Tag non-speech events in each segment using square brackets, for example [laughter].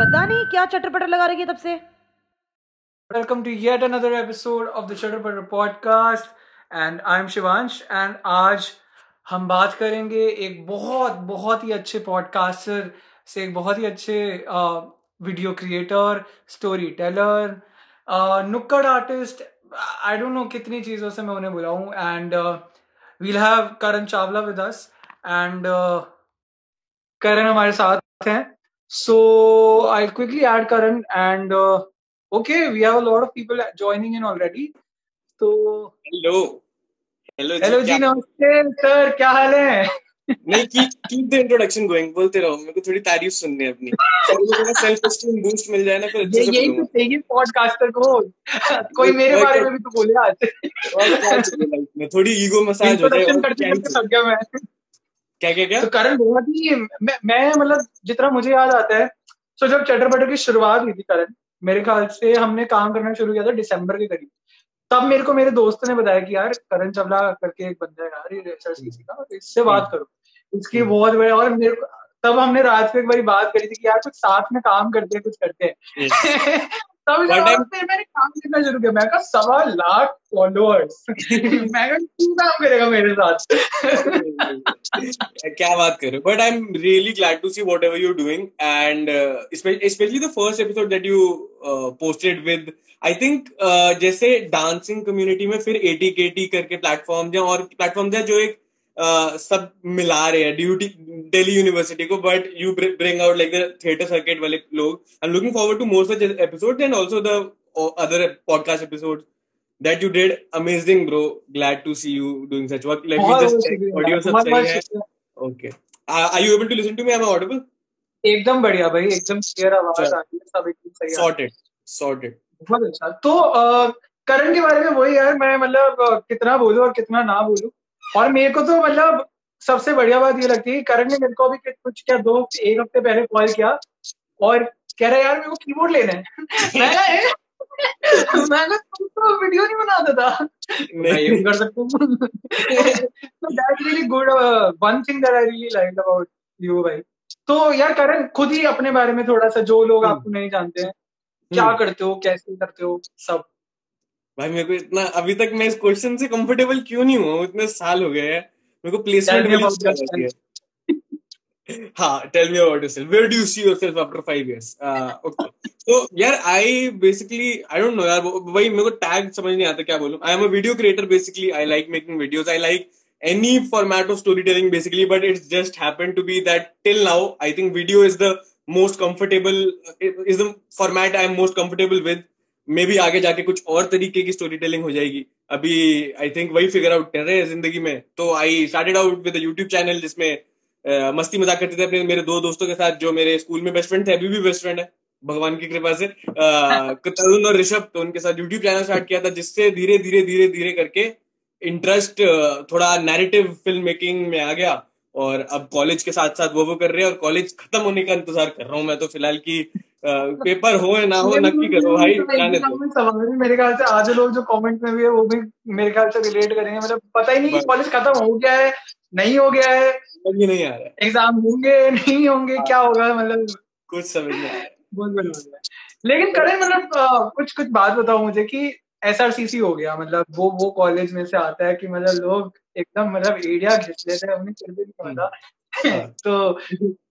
पता नहीं क्या चटर पटर लगा रही है तब से। Welcome to yet another episode of the Shutter Butter podcast, and I'm Shivansh and आज हम बात करेंगे एक बहुत बहुत ही अच्छे पॉडकास्टर से, एक बहुत ही अच्छे वीडियो क्रिएटर स्टोरी टेलर नुक्कड़ आर्टिस्ट आई डोंट नो कितनी चीज़ों से मैं उन्हें बुलाऊं and we'll have Karan Chawla with us and Karan हमारे साथ हैं। So I quickly add Karan and okay we have a lot of people joining in already तो हेलो हेलो हेलो जी नमस्ते सर क्या हाल है? नहीं keep keep the introduction going बोलते रहो मेरे को थोड़ी तारीफ़ सुननी है अपनी। सेल्फ एस्टीम बूस्ट मिल जाए ना फिर अच्छे से यही तो चाहिए पॉडकास्टर को। कोई मेरे बारे में भी तो बोले आज। थोड़ी ईगो मसाज हो जाए इंट्रोडक्शन करते करते थक गया मैं। क्या क्या क्या? तो करण बहुत ही मैं, मैं मतलब जितना मुझे याद आता है सो जब चटर बटर की शुरुआत हुई थी करण मेरे ख्याल से हमने काम करना शुरू किया था दिसंबर के करीब। तब मेरे को मेरे दोस्त ने बताया कि यार करण चवला करके एक बंदा है यार ये एसआरसीसी का इससे बात करो। इसकी बहुत बड़े और मेरे को तब हमने रात को एक बारी बात करी थी कि यार कुछ साथ में काम करते हैं कुछ करते हैं। [laughs] मैंने काम करना शुरू किया। मैं कहा सवा लाख फॉलोअर्स [laughs] मैं तू काम करेगा मेरे साथ। क्या बात कर? रहे हो but I am really glad to see whatever you doing and specially the first episode that you posted with I think जैसे डांसिंग कम्युनिटी में फिर एटी के टी करके प्लेटफॉर्म और प्लेटफॉर्म है जो एक uh, सब मिला रहे हैं ड्यूटी दिल्ली यूनिवर्सिटी को but you bring out like the theatre circuit वाले लोग. I am looking forward to more such episode and also the other podcast episode that you did. Amazing bro. Glad to see you doing such work. Let me just check audio सब सही है. okay. Uh, are you able to listen to me? Am I audible? एकदम बढ़िया भाई एकदम clear आवाज़ आ रही है सब एकदम सही sorted sorted. बहुत अच्छा। तो करण के बारे में वही यार मैं मतलब कितना बोलूँ और कितना ना बोलूँ। और मेरे को तो मतलब सबसे बढ़िया बात ये लगती है करण ने मेरे को अभी कुछ क्या दो एक हफ़्ते पहले कॉल किया और कह रहा है यार मेरे को कीबोर्ड लेना है। [laughs] मैं [laughs] मैं तुम तो वीडियो नहीं बनाता था मैं ये कर सकता हूँ। तो that's really good one thing that I really like about you भाई। तो यार करण खुद ही अपने बारे में थोड़ा सा जो लोग आपको नहीं जानते हैं क्या करते हो कैसे करते हो सब। भाई मेरे को इतना अभी तक मैं इस क्वेश्चन से कंफर्टेबल क्यों नहीं हुआ? इतने साल हो गए हैं। मेरे को प्लेसमेंट [laughs] हाँ tell me about yourself where do you see yourself after five years okay तो यार I basically I don't know यार भाई मेरे को टैग समझ नहीं आता क्या बोलूँ? I am a video creator basically I like making videos I like any format of storytelling basically but it's just happened to be that till now i think video is the most comfortable is the format i am most comfortable with. Maybe आगे जाके कुछ और तरीके की story telling हो जाएगी। अभी I think वही फिगर आउट कर रहे हैं ज़िंदगी में। तो I started out with YouTube channel जिसमें uh, मस्ती मज़ाक करते थे अपने मेरे दो दोस्तों के साथ जो मेरे स्कूल में बेस्ट फ्रेंड थे अभी भी बेस्ट फ्रेंड है भगवान की कृपा से। [laughs] तरुण और ऋषभ तो उनके साथ यूट्यूब चैनल स्टार्ट किया था जिससे धीरे धीरे धीरे धीरे करके इंटरेस्ट थोड़ा नैरेटिव फ़िल्म मेकिंग में आ गया। और अब कॉलेज के साथ साथ वो वो कर रहे हैं और कॉलेज खत्म होने का इंतज़ार कर रहा हूँ मैं तो फ़िलहाल की। पेपर हो या ना हो नक्की करो भाई जाने दो। मेरे ख्याल से आज लोग जो कमेंट में भी है वो भी मेरे ख्याल से रिलेट करेंगे। मतलब पता ही नहीं कॉलेज खत्म हो गया है नहीं हो गया है समझ नहीं आ रहा है। एग्ज़ाम होंगे नहीं होंगे क्या होगा मतलब कुछ समझ नहीं आ रहा बहुत बढ़िया लेकिन करें मतलब कुछ कुछ बात बताओ मुझे कि एसआरसीसी हो गया मतलब वो वो कॉलेज में से आता है कि मतलब लोग एकदम मतलब एरिया घिस लेते हैं उन्हें फिर भी नहीं पता। [laughs] तो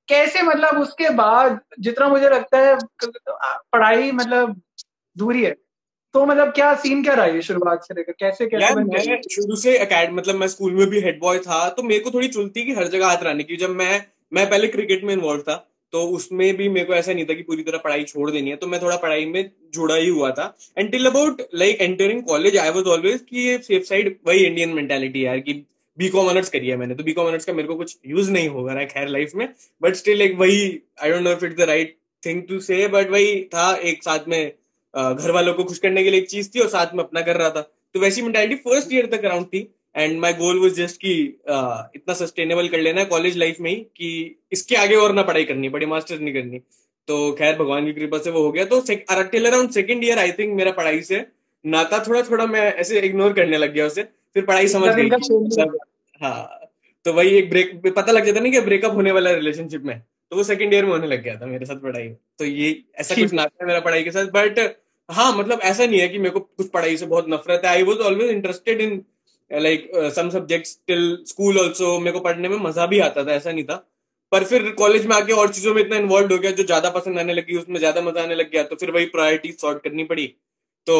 कैसे मतलब उसके बाद जितना मुझे लगता है पढ़ाई मतलब दूरी है। तो मतलब क्या सीन क्या रहा है शुरुआत से लेकर? कैसे कैसे मैं शुरू से अकेडमी मतलब मैं स्कूल में भी हेड बॉय था तो मेरे को थोड़ी चुलती की हर जगह हाथ रहने की। जब मैं मैं पहले क्रिकेट में इन्वॉल्व था तो उसमें भी मेरे को ऐसा नहीं था कि पूरी तरह पढ़ाई छोड़ देनी है। तो मैं थोड़ा पढ़ाई में जुड़ा ही हुआ था। And till about like entering college I was always कि ये सेफ़ साइड वही इंडियन मेंटालिटी यार कि बी कॉम ऑनर्स करी है मैंने। तो बी कॉम ऑनर्स का मेरे को कुछ यूज़ नहीं होगा रहा खैर लाइफ में। बट स्टिल लाइक वही I don't know if it's the right thing to say but वही था एक साथ में घर वालों को खुश करने के लिए एक चीज़ थी और साथ में अपना कर रहा था। तो वैसी मेंटालिटी फ़र्स्ट ईयर तक अराउंड थी। And my goal was just कि इतना सस्टेनेबल कर लेना कॉलेज लाइफ में ही कि इसके आगे और ना पढ़ाई करनी पड़ी मास्टर्स नहीं करनी। तो खैर भगवान की कृपा से वो हो गया। तो around second year I think मेरा पढ़ाई से नाता थोड़ा थोड़ा मैं ऐसे इग्नोर करने लग गया उसे। फिर पढ़ाई समझ गई। हाँ तो वही एक ब्रेक पता लग जाता ना कि ब्रेकअप होने वाला रिलेशनशिप में। तो वो सेकंड ईयर में होने लग गया था मेरे साथ पढ़ाई। तो ये ऐसा कुछ [laughs] नाता है मेरा पढ़ाई के साथ। बट हाँ मतलब ऐसा नहीं है कि मेरे को कुछ पढ़ाई से बहुत नफरत है। I was always interested in like some subjects till school also मेरे को पढ़ने में मज़ा भी आता था ऐसा नहीं था। पर फिर कॉलेज में आके और चीज़ों में इतना इन्वॉल्व हो गया जो ज़्यादा पसंद आने लगी उसमें ज़्यादा मज़ा आने लग गया। तो फिर वही प्रायोरिटी सॉर्ट करनी पड़ी। तो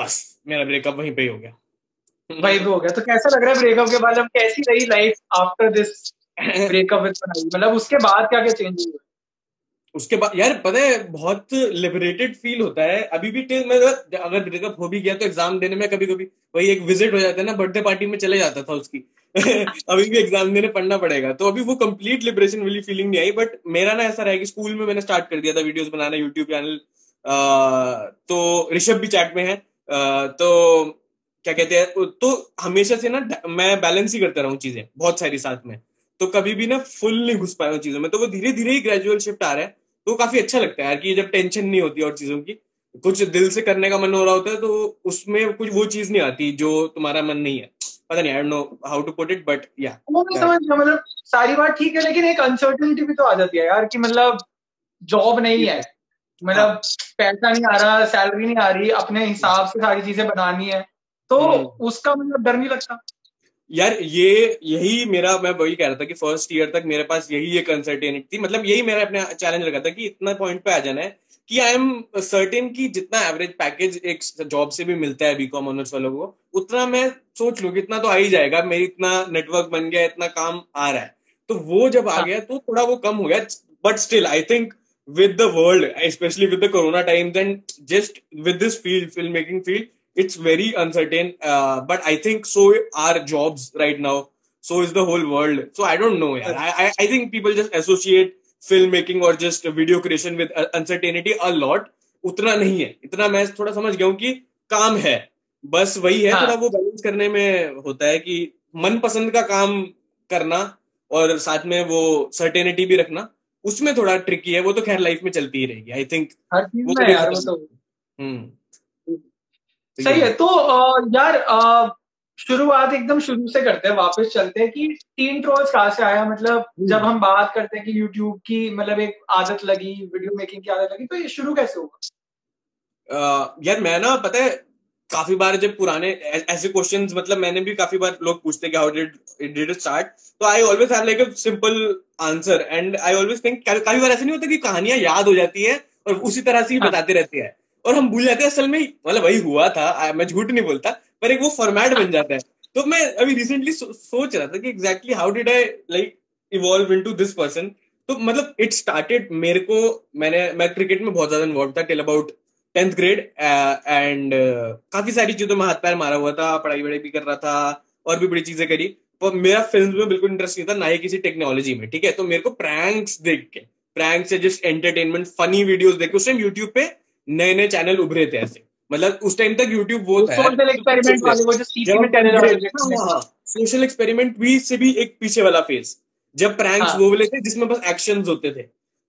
बस मेरा ब्रेकअप वहीं पे ही हो गया। भी हो गया। तो कैसा लग रहा है ब्रेकअप के बाद? अब कैसी रही life after this breakup with मतलब उसके बाद क्या क्या चेंज हुआ उसके बाद यार, पता है, बहुत लिबरेटेड फील होता है। अभी भी टिल मतलब अगर ब्रेकअप हो भी गया तो एग्ज़ाम देने में कभी कभी वही एक विज़िट हो जाता है ना बर्थडे पार्टी में चले जाता था उसकी। [laughs] अभी भी एग्ज़ाम देने पढ़ना पड़ेगा। तो अभी वो कंप्लीट लिबरेशन वाली फीलिंग नहीं आई बट मेरा ना ऐसा रहा कि स्कूल में मैंने स्टार्ट कर दिया था वीडियोस बनाना यूट्यूब चैनल तो ऋषभ भी चैट में है। तो क्या कहते हैं तो हमेशा से ना मैं बैलेंस ही करता रहूँ चीज़ें बहुत सारी साथ में। तो कभी भी ना फुल नहीं घुस पाया चीज़ों में। तो वो धीरे धीरे ही ग्रेजुअल शिफ्ट आ रहा है तो काफ़ी अच्छा लगता है यार कि जब टेंशन नहीं होती और चीज़ों की कुछ दिल से करने का मन हो रहा होता है तो उसमें कुछ वो चीज़ नहीं आती जो तुम्हारा मन नहीं है। पता नहीं I know how to put it but या मतलब सारी बात ठीक है लेकिन एक अनसर्टेनिटी भी तो आ जाती है यार कि मतलब जॉब नहीं है। मतलब हाँ। पैसा नहीं आ रहा सैलरी नहीं आ रही अपने हिसाब से सारी चीज़ें बनानी है। तो हम्म। उसका मतलब डर नहीं लगता। यार ये यही मेरा मैं वही कह रहा था कि फ़र्स्ट ईयर तक मेरे पास यही एक अनसर्टेनिटी थी। मतलब यही मेरा अपने चैलेंज लगा था कि इतना पॉइंट पे आ जाना है कि आई एम सर्टेन कि जितना एवरेज पैकेज एक जॉब से भी मिलता है बीकॉम ऑनर्स वालों को उतना मैं सोच लू कि इतना तो आ ही जाएगा। मेरी इतना नेटवर्क बन गया इतना काम आ रहा है। तो वो जब आ हाँ। गया तो थोड़ा वो कम हो गया। But still I think with the world, especially with the corona times and just with this field, filmmaking field, it's very uncertain. Uh, but I think so are jobs right now. So is the whole world. So I don't know. Yeah. I, I, I think people just associate filmmaking or just video creation with uncertainty a lot. उतना नहीं है इतना मैं थोड़ा समझ गया हूँ कि काम है बस वही है हाँ. थोड़ा वो बैलेंस करने में होता है कि मन पसंद का काम करना और साथ में वो सर्टेनिटी भी रखना उसमें थोड़ा ट्रिकी है वो तो खैर लाइफ में चलती ही रहेगी आई थिंक हर चीज़ में तो यार वो तो हम्म सही है। तो यार शुरुआत एकदम शुरू से करते हैं वापस चलते हैं कि टीन ट्रोल्स कहाँ से आया मतलब हम्म। जब हम बात करते हैं कि यूट्यूब की मतलब एक आदत लगी वीडियो मेकिंग की आदत लगी तो ये शुरू कैसे हुआ? यार मैं ना पता है काफ़ी बार जब पुराने ऐसे क्वेश्चंस मतलब मैंने भी काफ़ी बार लोग पूछते कि how did did it start तो I always have like a simple answer and I always think काफ़ी बार ऐसा नहीं होता कि कहानियाँ याद हो जाती है और उसी तरह से ही हाँ। बताते रहते हैं। और हम भूल जाते हैं असल में मतलब वही हुआ था मैं झूठ नहीं बोलता पर एक वो फॉर्मेट बन जाता है। तो मैं अभी रिसेंटली सो, सोच रहा था कि exactly how did I like evolve in to this person तो मतलब इट स्टार्टेड मेरे को मैंने मैं क्रिकेट में बहुत ज़्यादा इन्वॉल्व था till about tenth grade and काफ़ी सारी चीज़ों में हाथ पैर मारा हुआ था पढ़ाई वढ़ाई भी कर रहा था और भी बड़ी चीज़ें करी। पर मेरा फ़िल्म में बिल्कुल इंटरेस्ट नहीं था ना ही किसी टेक्नोलॉजी में ठीक है? तो मेरे को प्रैंक्स देख के प्रैंक से जस्ट एंटरटेनमेंट फनी वीडियोस देख के उस टाइम यूट्यूब पे नए नए चैनल उभरे थे ऐसे। मतलब उस टाइम तक यूट्यूब वो था। सोशल एक्सपेरिमेंट भी से भी एक पीछे वाला फ़ेज़ जब प्रैंक्स हाँ। वो वाले थे जिसमें बस एक्शंस होते थे।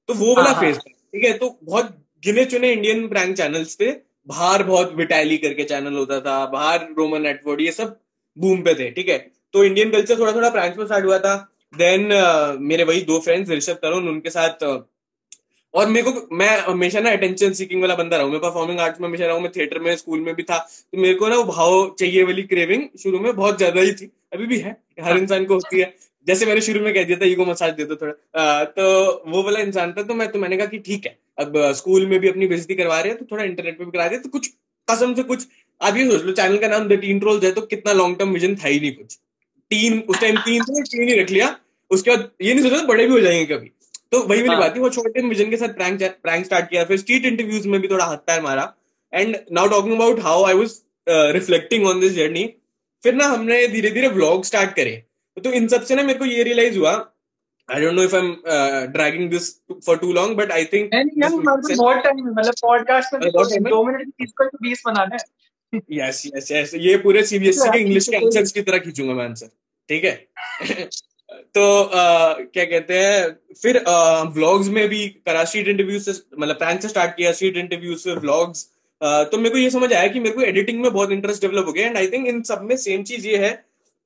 तो वो वाला फ़ेज़ हाँ, हाँ। था ठीक है? तो बहुत गिने चुने इंडियन प्रैंक चैनल्स थे। बाहर बहुत विटैली करके चैनल होता था बाहर रोमन नेटवर्ड ये सब बूम पे थे ठीक है? तो इंडियन कल्चर थोड़ा थोड़ा प्रैंक्स में स्टार्ट हुआ था। देन uh, मेरे वही दो फ्रेंड्स ऋषभ तरुण उनके साथ uh, और मेरे को मैं हमेशा ना अटेंशन सीकिंग वाला बंदा रहा हूँ। मैं परफॉर्मिंग आर्ट्स में हमेशा रहा हूँ मैं थिएटर में स्कूल में भी था। तो मेरे को ना वो भाव चाहिए वाली क्रेविंग शुरू में बहुत ज़्यादा ही थी। अभी भी है हर इंसान को होती है। जैसे मैंने शुरू में कह दिया था ईगो मसाज दे दो थोड़ा। आ, तो वो वाला इंसान था तो मैं तो मैंने कहा कि ठीक है। अब स्कूल में भी अपनी बेजती करवा रहे हैं तो थोड़ा इंटरनेट पे भी करा रहे तो कुछ कसम से कुछ आप ये सोच लो चैनल का नाम द टीन ट्रोल्स है तो कितना लॉन्ग टर्म विजन था ही नहीं कुछ। तीन उस टाइम तीन थे तीन ही रख लिया। उसके बाद ये नहीं सोचा बड़े भी हो जाएँगे कभी। तो वही वाली हाँ। बात थी वो छोटे विजन के साथ प्रैंक प्रैंक स्टार्ट किया फिर स्ट्रीट इंटरव्यूज़ में भी थोड़ा हाथ पैर मारा and now talking about how I was reflecting on this journey फिर ना हमने धीरे धीरे व्लॉग स्टार्ट करे। तो इन सबसे ना मेरे को ये रियलाइज़ हुआ I don't know if I am dragging this for too long but I think बहुत टाइम मतलब पॉडकास्ट में तो दो मिनट की चीज़ को तो बीस बनाना है। यस यस यस ये पूरे सीबीएसई के [laughs] इंग्लिश के आंसर्स की तरह खींचूँगा मैं आंसर ठीक है? [laughs] तो uh, क्या कहते हैं फिर व्लॉग्स में भी करा स्ट्रीट इंटरव्यू से मतलब प्रैंक से स्टार्ट किया स्ट्रीट इंटरव्यू से व्लॉग्स तो मेरे को ये समझ आया कि मेरे को एडिटिंग में बहुत इंटरेस्ट डेवलप हो गया एंड आई थिंक इन सब में सेम चीज़ ये है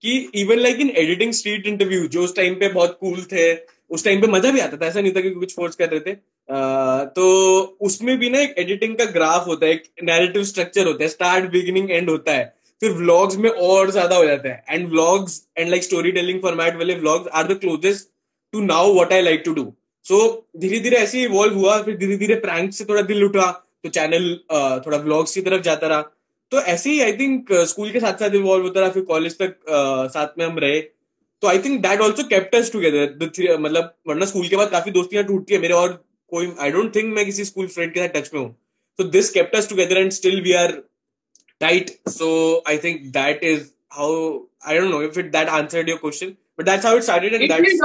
कि even like in editing street interview जो उस टाइम पे बहुत कूल थे उस टाइम पे मज़ा भी आता था ऐसा नहीं था कि कुछ फोर्स कर रहे थे। uh, तो उसमें भी ना एक एडिटिंग का ग्राफ होता है एक नैरेटिव स्ट्रक्चर होता है स्टार्ट बिगिनिंग एंड होता है। फिर व्लॉग्स में और ज़्यादा हो जाता है। And vlogs and like storytelling format वाले vlogs are the closest to now what I like to do so धीरे धीरे ऐसे इवॉल्व हुआ फिर धीरे धीरे प्रैंक से थोड़ा दिल उठा तो चैनल थोड़ा व्लॉग्स की तरफ़ जाता रहा। तो ऐसे ही आई थिंक स्कूल के साथ साथ इवॉल्व होता रहा फिर कॉलेज तक uh, साथ में हम रहे। तो I think that also kept us together मतलब वरना स्कूल के बाद काफ़ी दोस्तियाँ टूटती है। मेरे और कोई आई डोंट थिंक मैं किसी स्कूल फ्रेंड के साथ टच में हूँ। तो this kept us together and still we are tight so I think that is how I don't know if it that answered your question but that's how it started and that's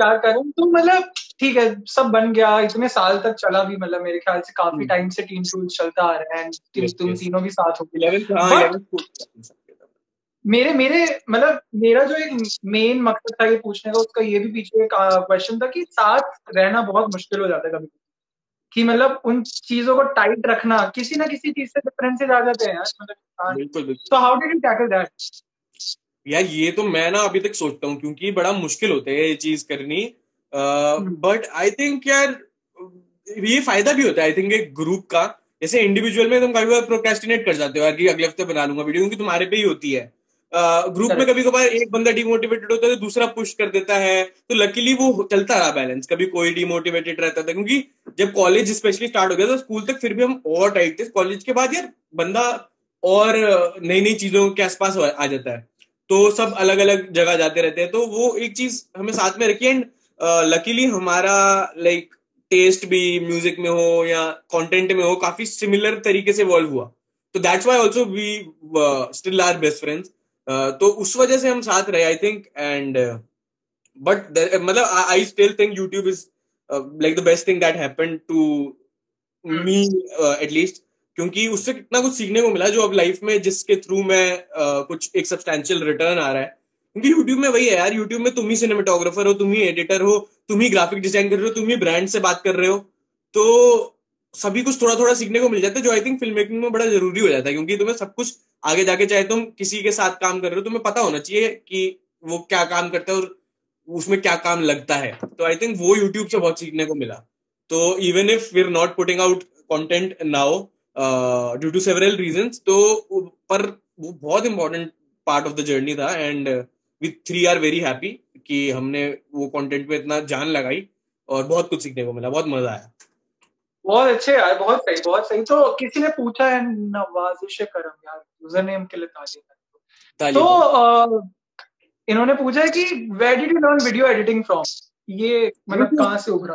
यार करें तो मतलब ठीक है सब बन गया इतने साल तक चला भी मतलब मेरे ख्याल से काफ़ी टाइम से टीम टूल्स चलता आ रहा है एंड तुम तीनों भी साथ हो लेवल मेरे मेरे मतलब मेरा जो एक मेन मकसद था ये पूछने का उसका ये भी पीछे क्वेश्चन था कि साथ रहना बहुत मुश्किल हो जाता है कभी। कि मतलब उन चीज़ों को टाइट रखना किसी ना किसी चीज़ से डिफरेंसेस आ जाते हैं यार मतलब तो how did you tackle that यार ये तो मैं ना अभी तक सोचता हूँ क्योंकि बड़ा मुश्किल होता है ये चीज़ करनी। बट आई थिंक यार ये फ़ायदा भी होता है आई थिंक एक ग्रुप का। जैसे इंडिविजुअल में तुम कभी बार प्रोक्रेस्टिनेट कर जाते हो यार कि अगले हफ़्ते बना लूँगा वीडियो क्योंकि तुम्हारे पे ही होती है। ग्रुप में कभी कभार एक बंदा डिमोटिवेटेड होता है तो दूसरा पुश कर देता है। तो लकीली वो चलता रहा बैलेंस कभी कोई डिमोटिवेटेड रहता था क्योंकि जब कॉलेज स्पेशली स्टार्ट हो गया तो स्कूल तक फिर भी हम और टाइट थे। कॉलेज के बाद यार बंदा और नई नई चीज़ों के आसपास आ जाता है। तो सब अलग अलग जगह जाते रहते हैं। तो वो एक चीज़ हमें साथ में रखी एंड लकीली हमारा लाइक टेस्ट भी म्यूज़िक में हो या कंटेंट में हो काफ़ी सिमिलर तरीके से इवॉल्व हुआ। तो that's why also we still are best friends तो उस वजह से हम साथ रहे आई थिंक एंड बट मतलब I still think YouTube is like the best thing that happen to me at least क्योंकि उससे कितना कुछ सीखने को मिला जो अब लाइफ में जिसके थ्रू मैं uh, कुछ एक सब्सटैंशियल रिटर्न आ रहा है। क्योंकि यूट्यूब में वही है यार यूट्यूब में तुम ही सिनेमाटोग्राफर हो तुम ही एडिटर हो तुम ही ग्राफिक डिज़ाइन कर रहे हो तुम ही ब्रांड से बात कर रहे हो। तो सभी कुछ थोड़ा थोड़ा सीखने को मिल जाता है जो आई थिंक फ़िल्म मेकिंग में बड़ा ज़रूरी हो जाता है क्योंकि तुम्हें सब कुछ आगे जाके चाहे तुम किसी के साथ काम कर रहे हो, तुम्हें पता होना चाहिए कि वो क्या काम करता है और उसमें क्या काम लगता है। तो आई थिंक वो यूट्यूब से बहुत सीखने को मिला। तो even if we are not putting out content now due to several reason तो पर वो बहुत important part of the journey था and we three are very happy कि हमने वो कंटेंट में इतना जान लगाई और बहुत कुछ सीखने को मिला, बहुत मज़ा आया। बहुत अच्छे यार बहुत सही बहुत सही। तो किसी ने पूछा है नवाजिश करम यार यूज़र नेम के लिए ताली तो आ, इन्होंने पूछा है कि where did you learn video editing from ये मतलब कहाँ से उभरा?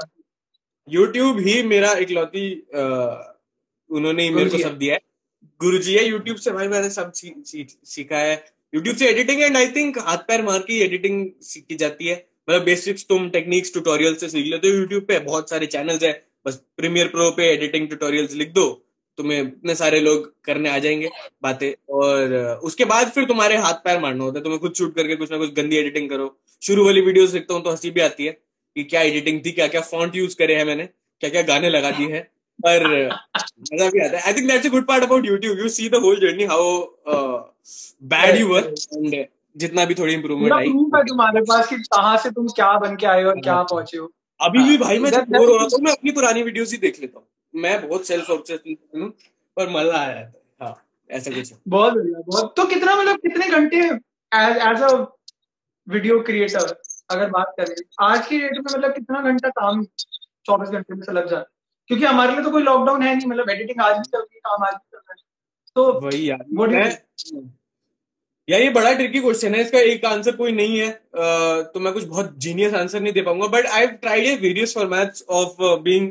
यूट्यूब ही मेरा इकलौती उन्होंने ही मेरे को सब दिया है। गुरु जी है यूट्यूब से भाई मैंने सब सीखा है। यूट्यूब से एडिटिंग एंड आई थिंक हाथ पैर मार की एडिटिंग सीखी जाती है। मतलब बेसिक्स तुम टेक्निक्स ट्यूटोरियल से सीख लेते हो यूट्यूब पे बहुत सारे चैनल्स है। बस प्रीमियर प्रो पे एडिटिंग ट्यूटोरियल्स लिख दो तुम्हें इतने सारे लोग करने आ जाएँगे बातें। और उसके बाद फिर तुम्हारे हाथ पैर मारना होता है तुम्हें खुद शूट करके कुछ ना कुछ गंदी एडिटिंग करो। शुरू वाली वीडियोस देखता हूँ तो हँसी भी आती है कि क्या एडिटिंग थी क्या क्या फॉन्ट यूज़ करे हैं मैंने क्या क्या गाने लगा दिए हैं। पर मज़ा भी आता है। I think that's a good part about YouTube you see the whole journey how bad you were and जितना भी थोड़ी इंप्रूवमेंट आई। तुम्हारे पास कि कहाँ से तुम क्या बन के आए हो और क्या हाँ। पहुँचे हो। अभी भी भाई मैं बोर हो रहा हूँ मैं अपनी पुरानी वीडियोस ही देख लेता हूँ। मैं बहुत सेल्फ ऑब्सेस्ड हूँ पर मज़ा आया है हाँ ऐसा कुछ बहुत बढ़िया बहुत। तो कितना मतलब कितने घंटे as as a video creator अगर बात करें आज की डेट में मतलब कितना घंटा काम चौबीस घंटे में से लग जाता क्योंकि हमारे लिए तो कोई लॉकडाउन है नहीं मतलब एडिटिंग आज भी चल रही है काम आज भी चल रहा है। तो वही यार या ये बड़ा ट्रिकी क्वेश्चन है, इसका एक आंसर कोई नहीं है तो मैं कुछ बहुत जीनियस आंसर नहीं दे पाऊँगा but I tried a various formats of being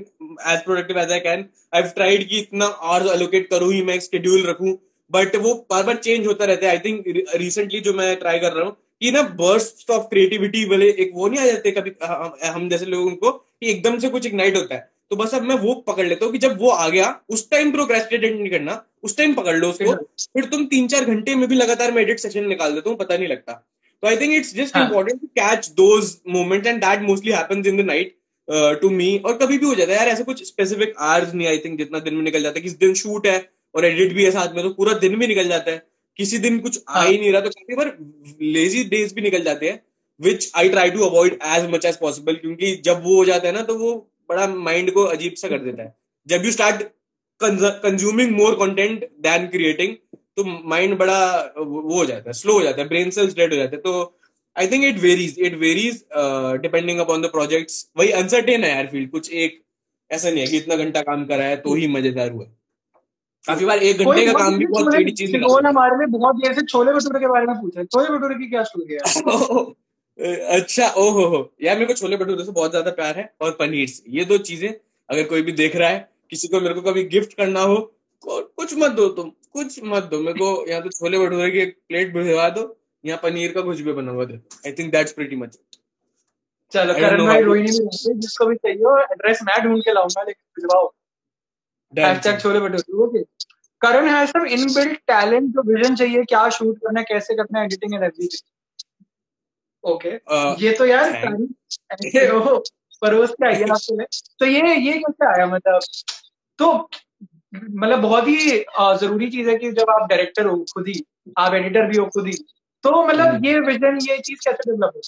as productive as I can I tried कि इतना आवर्स एलोकेट करूँ ही, मैं शेड्यूल रखूँ बट वो बार बार चेंज होता रहता है. आई थिंक रिसेंटली जो मैं ट्राई कर रहा हूँ, कि ना बर्स्ट ऑफ़ क्रिएटिविटी वाले एक वो नहीं आ जाते कभी हम जैसे लोगों कि एकदम से कुछ इग्नाइट होता है. तो बस अब मैं वो पकड़ लेता हूँ कि जब वो आ गया उस टाइम प्रोक्रेस्टिनेट नहीं करना उस टाइम पकड़ लो उसको फिर तुम तीन चार घंटे में भी लगातार मैं एडिट सेशन निकाल देता हूँ पता नहीं लगता। तो I think it's just important to catch those moment and that mostly happens in the night to me और कभी भी हो जाता है। यार ऐसा कुछ स्पेसिफिक आवर्स नहीं आई थिंक जितना दिन में निकल जाता है। किस दिन शूट है और एडिट भी है साथ में तो पूरा दिन भी निकल जाता है। किसी दिन कुछ आ हाँ। ही नहीं रहा तो काफ़ी बार लेजी डेज़ भी निकल जाते हैं which I try to avoid as much as possible क्योंकि जब वो हो जाता है ना तो वो बड़ा माइंड को अजीब सा कर देता है। जब you start consuming more content then creating तो माइंड बड़ा वो हो जाता है स्लो हो जाता है ब्रेन सेल्स डेड हो जाते हैं। तो I think it varies it varies depending upon the projects वही अनसर्टेन है यार फ़ील्ड कुछ एक ऐसा नहीं है कि इतना घंटा काम करा है तो ही मज़ेदार हुआ काफ़ी बार एक घंटे का काम भी बहुत चीज़ हमारे में बहुत देर से छोले भटूरे के बारे में पूछा रहे छोले भटूरे की क्या स्टोरी है [laughs] अच्छा ओहो हो। यार मेरे को छोले भटूरे से बहुत ज़्यादा प्यार है और पनीर से ये दो चीज़ें अगर कोई भी देख रहा है किसी को मेरे को कभी गिफ्ट करना हो कुछ मत दो तुम कुछ मत दो। मेरे को यहाँ तो छोले भटूरे की एक प्लेट भिजवा दो यहाँ पनीर का कुछ भी बना हुआ दे I think that's pretty much चलो करण भाई रोहिणी में जिसको भी चाहिए एड्रेस मैं ढूंढ के लाऊँगा लेकिन भिजवाओ। Hashtag chole bhature okay Karan has some inbuilt talent जो विजन चाहिए क्या शूट करना है कैसे करना है एडिटिंग एंड एवरीथिंग ओके। ये तो यार [laughs] परोस के आइए आपके तो ये ये कैसे आया मतलब? तो मतलब बहुत ही ज़रूरी चीज़ है कि जब आप डायरेक्टर हो खुद ही आप एडिटर भी हो खुद ही तो मतलब ये विजन ये चीज़ कैसे डेवलप हो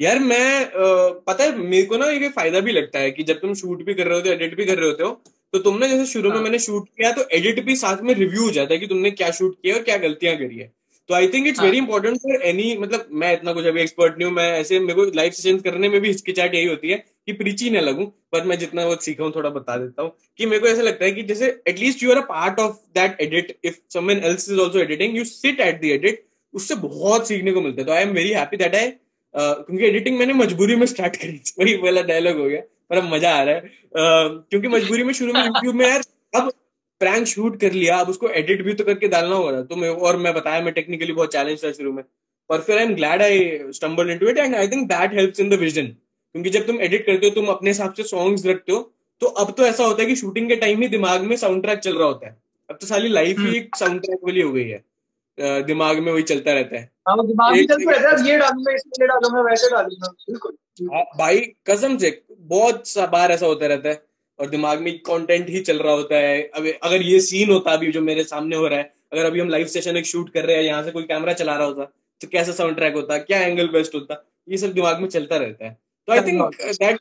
यार मैं पता है मेरे को ना ये फ़ायदा भी लगता है कि जब तुम शूट भी कर रहे होते हो एडिट भी कर रहे होते हो तो तुमने जैसे शुरू में मैंने शूट किया तो एडिट भी साथ में रिव्यू हो जाता है कि तुमने क्या शूट किया और क्या गलतियाँ करी है। तो I think it's very important for any मतलब मैं इतना कुछ अभी एक्सपर्ट नहीं हूँ मैं ऐसे मेरे को लाइव सेशन करने में भी हिचकिचाहट यही होती है कि प्रीची न लगूं पर मैं जितना वो सीखा हूँ थोड़ा बता देता हूँ कि मेरे को ऐसा लगता है कि जैसे at least you are a part of that edit if someone else is also editing you sit at the edit उससे बहुत सीखने को मिलता है। तो I am very happy that I क्योंकि एडिटिंग मैंने मजबूरी में स्टार्ट करी वही वाला डायलॉग हो गया पर अब मज़ा आ रहा है। uh, क्योंकि मजबूरी में शुरू में यूट्यूब में यार अब प्रैंक शूट कर लिया अब उसको एडिट भी तो करके डालना होगा तो मैं और मैं बताया मैं टेक्निकली बहुत चैलेंज था शुरू में। पर फिर I am glad I stumble into it and I think that helps in the vision क्योंकि जब तुम एडिट करते हो तुम अपने हिसाब से सॉन्ग्स रखते हो तो अब तो ऐसा होता है कि शूटिंग के टाइम ही दिमाग में साउंड ट्रैक चल रहा होता है। अब तो सारी लाइफ ही एक साउंड ट्रैक वाली हो गई है। दिमाग में वही चलता रहता है। हाँ है भाई कसम से बहुत बार ऐसा होता रहता है। और दिमाग में कंटेंट ही चल रहा होता है। अब अगर ये सीन होता अभी जो मेरे सामने हो रहा है अगर अभी हम लाइव सेशन एक शूट कर रहे हैं यहाँ से कोई कैमरा चला रहा होता तो कैसा साउंड ट्रैक होता क्या एंगल बेस्ट होता ये सब दिमाग में चलता रहता है। तो I think that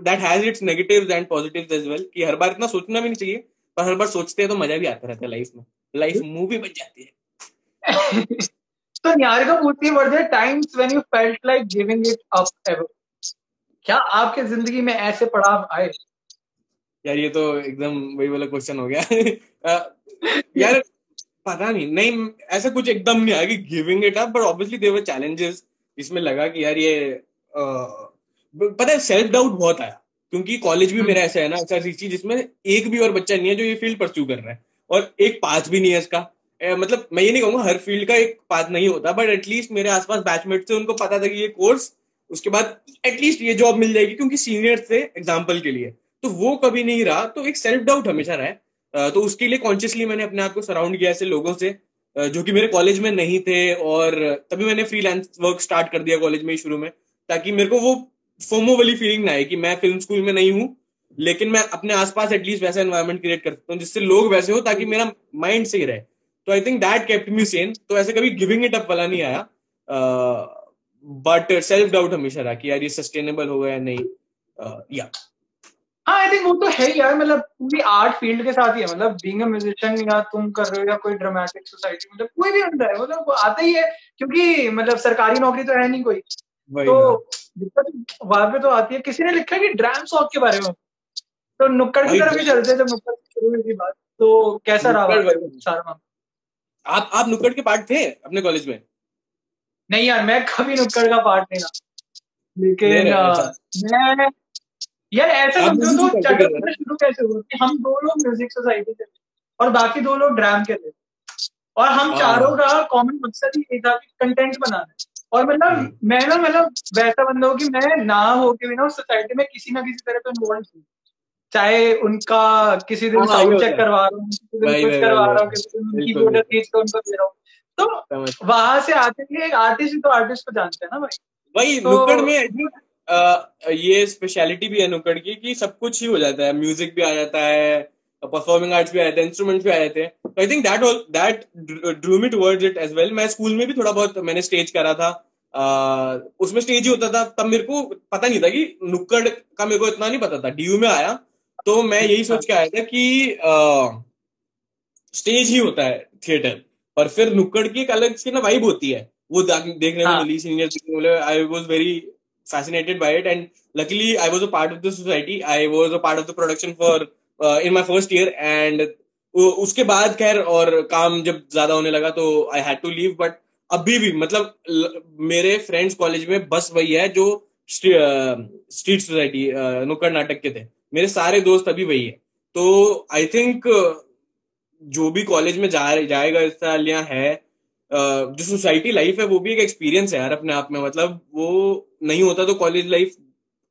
that has its negatives and positives as well कि हर बार इतना सोचना भी नहीं चाहिए पर हर बार सोचते हैं तो मज़ा भी आता रहता है लाइफ में। लाइफ मूवी बन जाती है। [laughs] तो निहारिका पूछती were there times when you felt like giving it up ever क्या आपके ज़िंदगी में ऐसे पड़ाव आए? यार ये तो एकदम वही वाला क्वेश्चन हो गया। [laughs] [laughs] यार पता नहीं नहीं ऐसा कुछ एकदम नहीं आया कि giving it up but obviously there challenges इसमें लगा कि यार ये आ, पता है सेल्फ डाउट बहुत आया। क्योंकि कॉलेज भी मेरा ऐसा है ना ऐसा चीज़ जिसमें एक भी और बच्चा नहीं है जो ये फ़ील्ड परस्यू कर रहा है। और एक पाथ भी नहीं है इसका। मतलब मैं ये नहीं कहूँगा हर फ़ील्ड का एक पाथ नहीं होता बट एटलीस्ट मेरे आसपास बैचमेट थे उनको पता था कि ये कोर्स उसके बाद एटलीस्ट ये जॉब मिल जाएगी क्योंकि सीनियर थे एग्ज़ाम्पल के लिए। तो वो कभी नहीं रहा तो एक सेल्फ डाउट हमेशा रहा तो उसके लिए कॉन्शियसली मैंने अपने आप को सराउंड किया ऐसे लोगों से जो कि मेरे कॉलेज में नहीं थे और तभी मैंने फ्रीलांस वर्क स्टार्ट कर दिया कॉलेज में ही शुरू में, ताकि मेरे को वो फोमो वाली फीलिंग ना आए कि मैं फ़िल्म स्कूल में नहीं हूँ, लेकिन मैं अपने आसपास एटलीस्ट वैसा एनवायरमेट क्रिएट कर सकता हूँ, जिससे लोग वैसे हो, ताकि मेरा माइंड सही रहे। तो I think that kept me sane तो ऐसे कभी गिविंग इट अप वाला नहीं आया। बट सेल्फ डाउट हमेशा रहा कि यार ये सस्टेनेबल होगा या नहीं। या हाँ आई थिंक वो तो है ही यार मतलब पूरी आर्ट फ़ील्ड के साथ ही है मतलब बीइंग अ म्यूजिशियन या तुम कर रहे हो या कोई ड्रामेटिक सोसाइटी मतलब कोई भी बंदा है मतलब वो आता ही है क्योंकि मतलब सरकारी नौकरी तो है नहीं कोई। तो दिक्कत वहाँ पे तो आती है। किसी ने लिखा कि ड्राम सॉन्ग के बारे में। तो नुक्कड़ की तरफ़ ही चलते जब नुक्कड़ शुरू हुई थी बात। तो कैसा रहा सारा आप आप नुक्कड़ के पार्ट थे अपने कॉलेज में? नहीं यार मैं कभी नुक्कड़ का पार्ट नहीं रहा। लेकिन मैं यार ऐसा समझो तो चटर शुरू कैसे हुआ कि हम दो लोग म्यूज़िक सोसाइटी के और बाकी दो लोग ड्राम के थे। और हम चारों का कॉमन मकसद ही था कि कंटेंट बनाना। और मतलब मैं ना मतलब वैसा बंदा हूँ कि मैं ना हो के भी ना उस सोसाइटी में किसी ना किसी तरह पे इन्वॉल्व हूँ। चाहे उनका किसी दिन साउंड चेक करवा रहा हूँ किसी दिन कुछ करवा रहा हूँ किसी दिन कीबोर्ड खींच कर उनको दे रहा हूँ। तो वहाँ से आते हैं एक आर्टिस्ट ही तो आर्टिस्ट को जानते हैं ना भाई। वही तो, नुक्कड़ में ये स्पेशलिटी भी है नुक्कड़ की कि सब कुछ ही हो जाता है। म्यूज़िक भी आ जाता है परफॉर्मिंग आर्ट्स भी आए थे इंस्ट्रूमेंट्स भी आए थे I think that that drew me towards it as well मैं स्कूल में भी थोड़ा बहुत मैंने स्टेज करा था। uh, उसमें स्टेज ही होता था। तब मेरे को पता नहीं था कि नुक्कड़ का मेरे को इतना नहीं पता था। डीयू में आया। तो मैं यही सोच के आया था कि स्टेज uh, ही होता है थिएटर और फिर नुक्कड़ की एक अलग सी ना वाइब होती है। वो देखने हाँ. में मिली। Senior I was very fascinated by it. And luckily i was a part of the society. I was a part of the production for uh, in my first year. And उसके बाद खैर और काम जब ज़्यादा होने लगा तो I had to leave but अभी भी मतलब मेरे फ्रेंड्स कॉलेज में बस वही है जो स्ट्रीट सोसाइटी नुक्कड़ नाटक के थे मेरे सारे दोस्त अभी वही है तो आई थिंक जो भी कॉलेज में जा जाएगा इस साल या है जो सोसाइटी लाइफ है वो भी एक एक्सपीरियंस है यार अपने आप में। मतलब वो नहीं होता तो कॉलेज लाइफ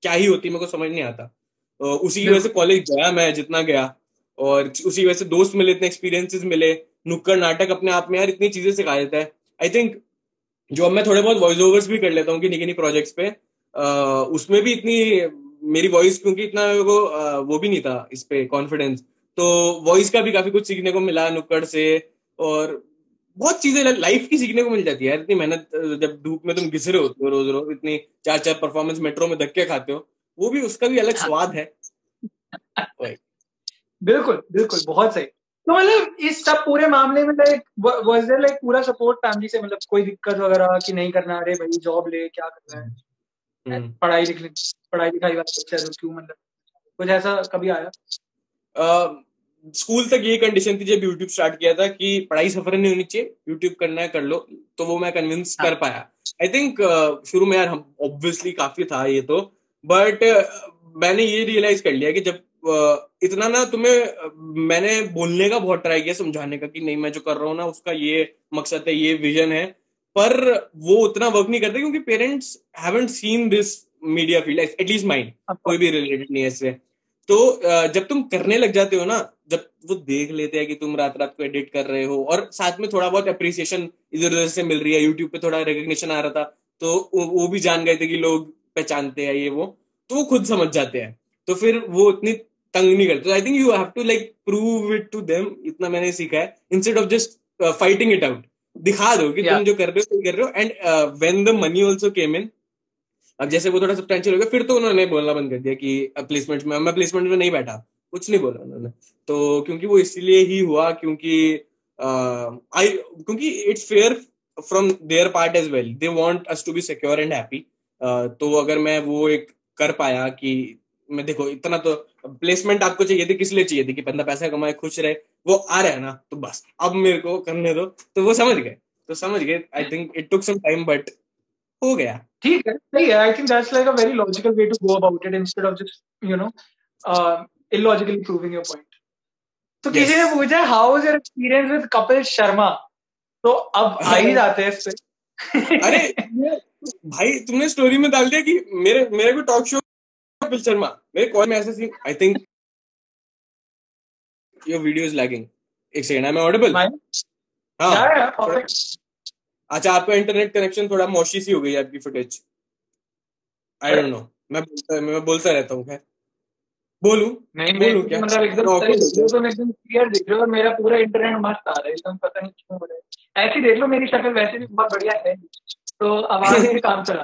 क्या ही होती, मेरे को समझ नहीं आता। उसी की वजह से कॉलेज गया मैं जितना गया। और उसी वजह से दोस्त मिले, इतने एक्सपीरियंसेस मिले। नुक्कड़ नाटक अपने आप में यार इतनी चीज़ें सिखा देता है। आई थिंक जो अब मैं थोड़े बहुत वॉइस ओवर्स भी कर लेता हूँ कि निकी प्रोजेक्ट्स पे उसमें भी इतनी मेरी वॉइस क्योंकि इतना वो वो भी नहीं था इस पे कॉन्फिडेंस तो वॉइस का भी काफ़ी कुछ सीखने को मिला नुक्कड़ से। और बहुत चीज़ें लाइफ की सीखने को मिल जाती है यार इतनी मेहनत जब धूप में तुम घिस रहे होते हो रोज रोज इतनी चार चार परफॉर्मेंस मेट्रो में धक्के खाते हो वो भी उसका भी अलग हाँ। स्वाद है। [laughs] बिल्कुल बिल्कुल बहुत सही। तो मतलब इस सब पूरे मामले में लाइक वाज देयर लाइक पूरा सपोर्ट फैमिली से मतलब कोई दिक्कत वगैरह कि नहीं करना अरे भाई जॉब ले क्या करना है? हम्म। पढ़ाई लिखने पढ़ाई लिखाई वाला बच्चा तो क्यों मतलब कुछ ऐसा कभी आया? स्कूल तक ये कंडीशन थी जब यूट्यूब स्टार्ट किया था कि पढ़ाई सफ़र नहीं होनी चाहिए यूट्यूब करना है कर लो। तो वो मैं कन्विंस हाँ. कर पाया। आई थिंक uh, शुरू में यार हम ऑब्वियसली काफ़ी था ये तो। बट uh, मैंने ये रियलाइज़ कर लिया कि जब uh, इतना ना तुम्हें मैंने बोलने का बहुत ट्राई किया समझाने का कि नहीं मैं जो कर रहा हूँ ना उसका ये मकसद है ये विजन है। पर वो उतना वर्क नहीं करते क्योंकि parents haven't seen this media field at least mind कोई भी रिलेटेड नहीं है इससे। तो जब तुम करने लग जाते हो ना जब वो देख लेते हैं कि तुम रात रात को एडिट कर रहे हो और साथ में थोड़ा बहुत अप्रिसिएशन इधर उधर से मिल रही है यूट्यूब पे थोड़ा रिकग्निशन आ रहा था तो वो भी जान गए थे कि लोग पहचानते हैं ये वो तो वो खुद समझ जाते हैं। तो फिर वो इतनी तंग नहीं करते। I think you have to like prove it to them इतना मैंने सीखा है instead of just fighting it out दिखा दो कि yeah. तुम जो कर रहे हो कर रहे हो and when the money also came in अब जैसे वो थोड़ा सब्सटेंशियल हो गया फिर तो उन्होंने बोलना बंद कर दिया कि प्लेसमेंट में मैं प्लेसमेंट में नहीं बैठा। कुछ नहीं बोला उन्होंने। तो क्योंकि वो इसलिए ही हुआ क्योंकि आई क्योंकि it's fair from their part as well they want us to be secure and happy तो अगर मैं वो एक कर पाया कि मैं देखो, इतना तो प्लेसमेंट आपको चाहिए थी, किस लिए चाहिए थी कि बंदा पैसा कमाए, खुश रहे, वो आ रहा है ना तो बस। अब मेरे को करने दो। तो वो समझ गए। तो समझ गए I think it took some time but हो गया। ठीक है, सही है। I think that's like a very logical way to go about it instead of just you know illogically proving your point तो किसी ने पूछा how is your experience with Kapil Sharma तो अब आ ही [laughs] जाते हैं इस पे। अरे भाई तुमने स्टोरी में डाल दिया कि मेरे मेरे को टॉक शो कपिल शर्मा मेरे कॉल में ऐसे scene I think your video is lagging एक सेकंड आई एम ऑडिबल हाँ। अच्छा आपका इंटरनेट कनेक्शन थोड़ा मोशी सी हो गई आपकी फुटेज आई डोंट नो मैं बोलता मैं बोलता रहता हूँ खैर। बोलू? नहीं बोलू क्या? मतलब एकदम तो एकदम क्लियर दिख रहा है मेरा पूरा इंटरनेट मस्त आ रहा है एकदम पता नहीं क्यों हो रहा है। ऐसे देख लो मेरी शक्ल वैसे भी बहुत बढ़िया है। तो आवाज़ ही [laughs] काम चला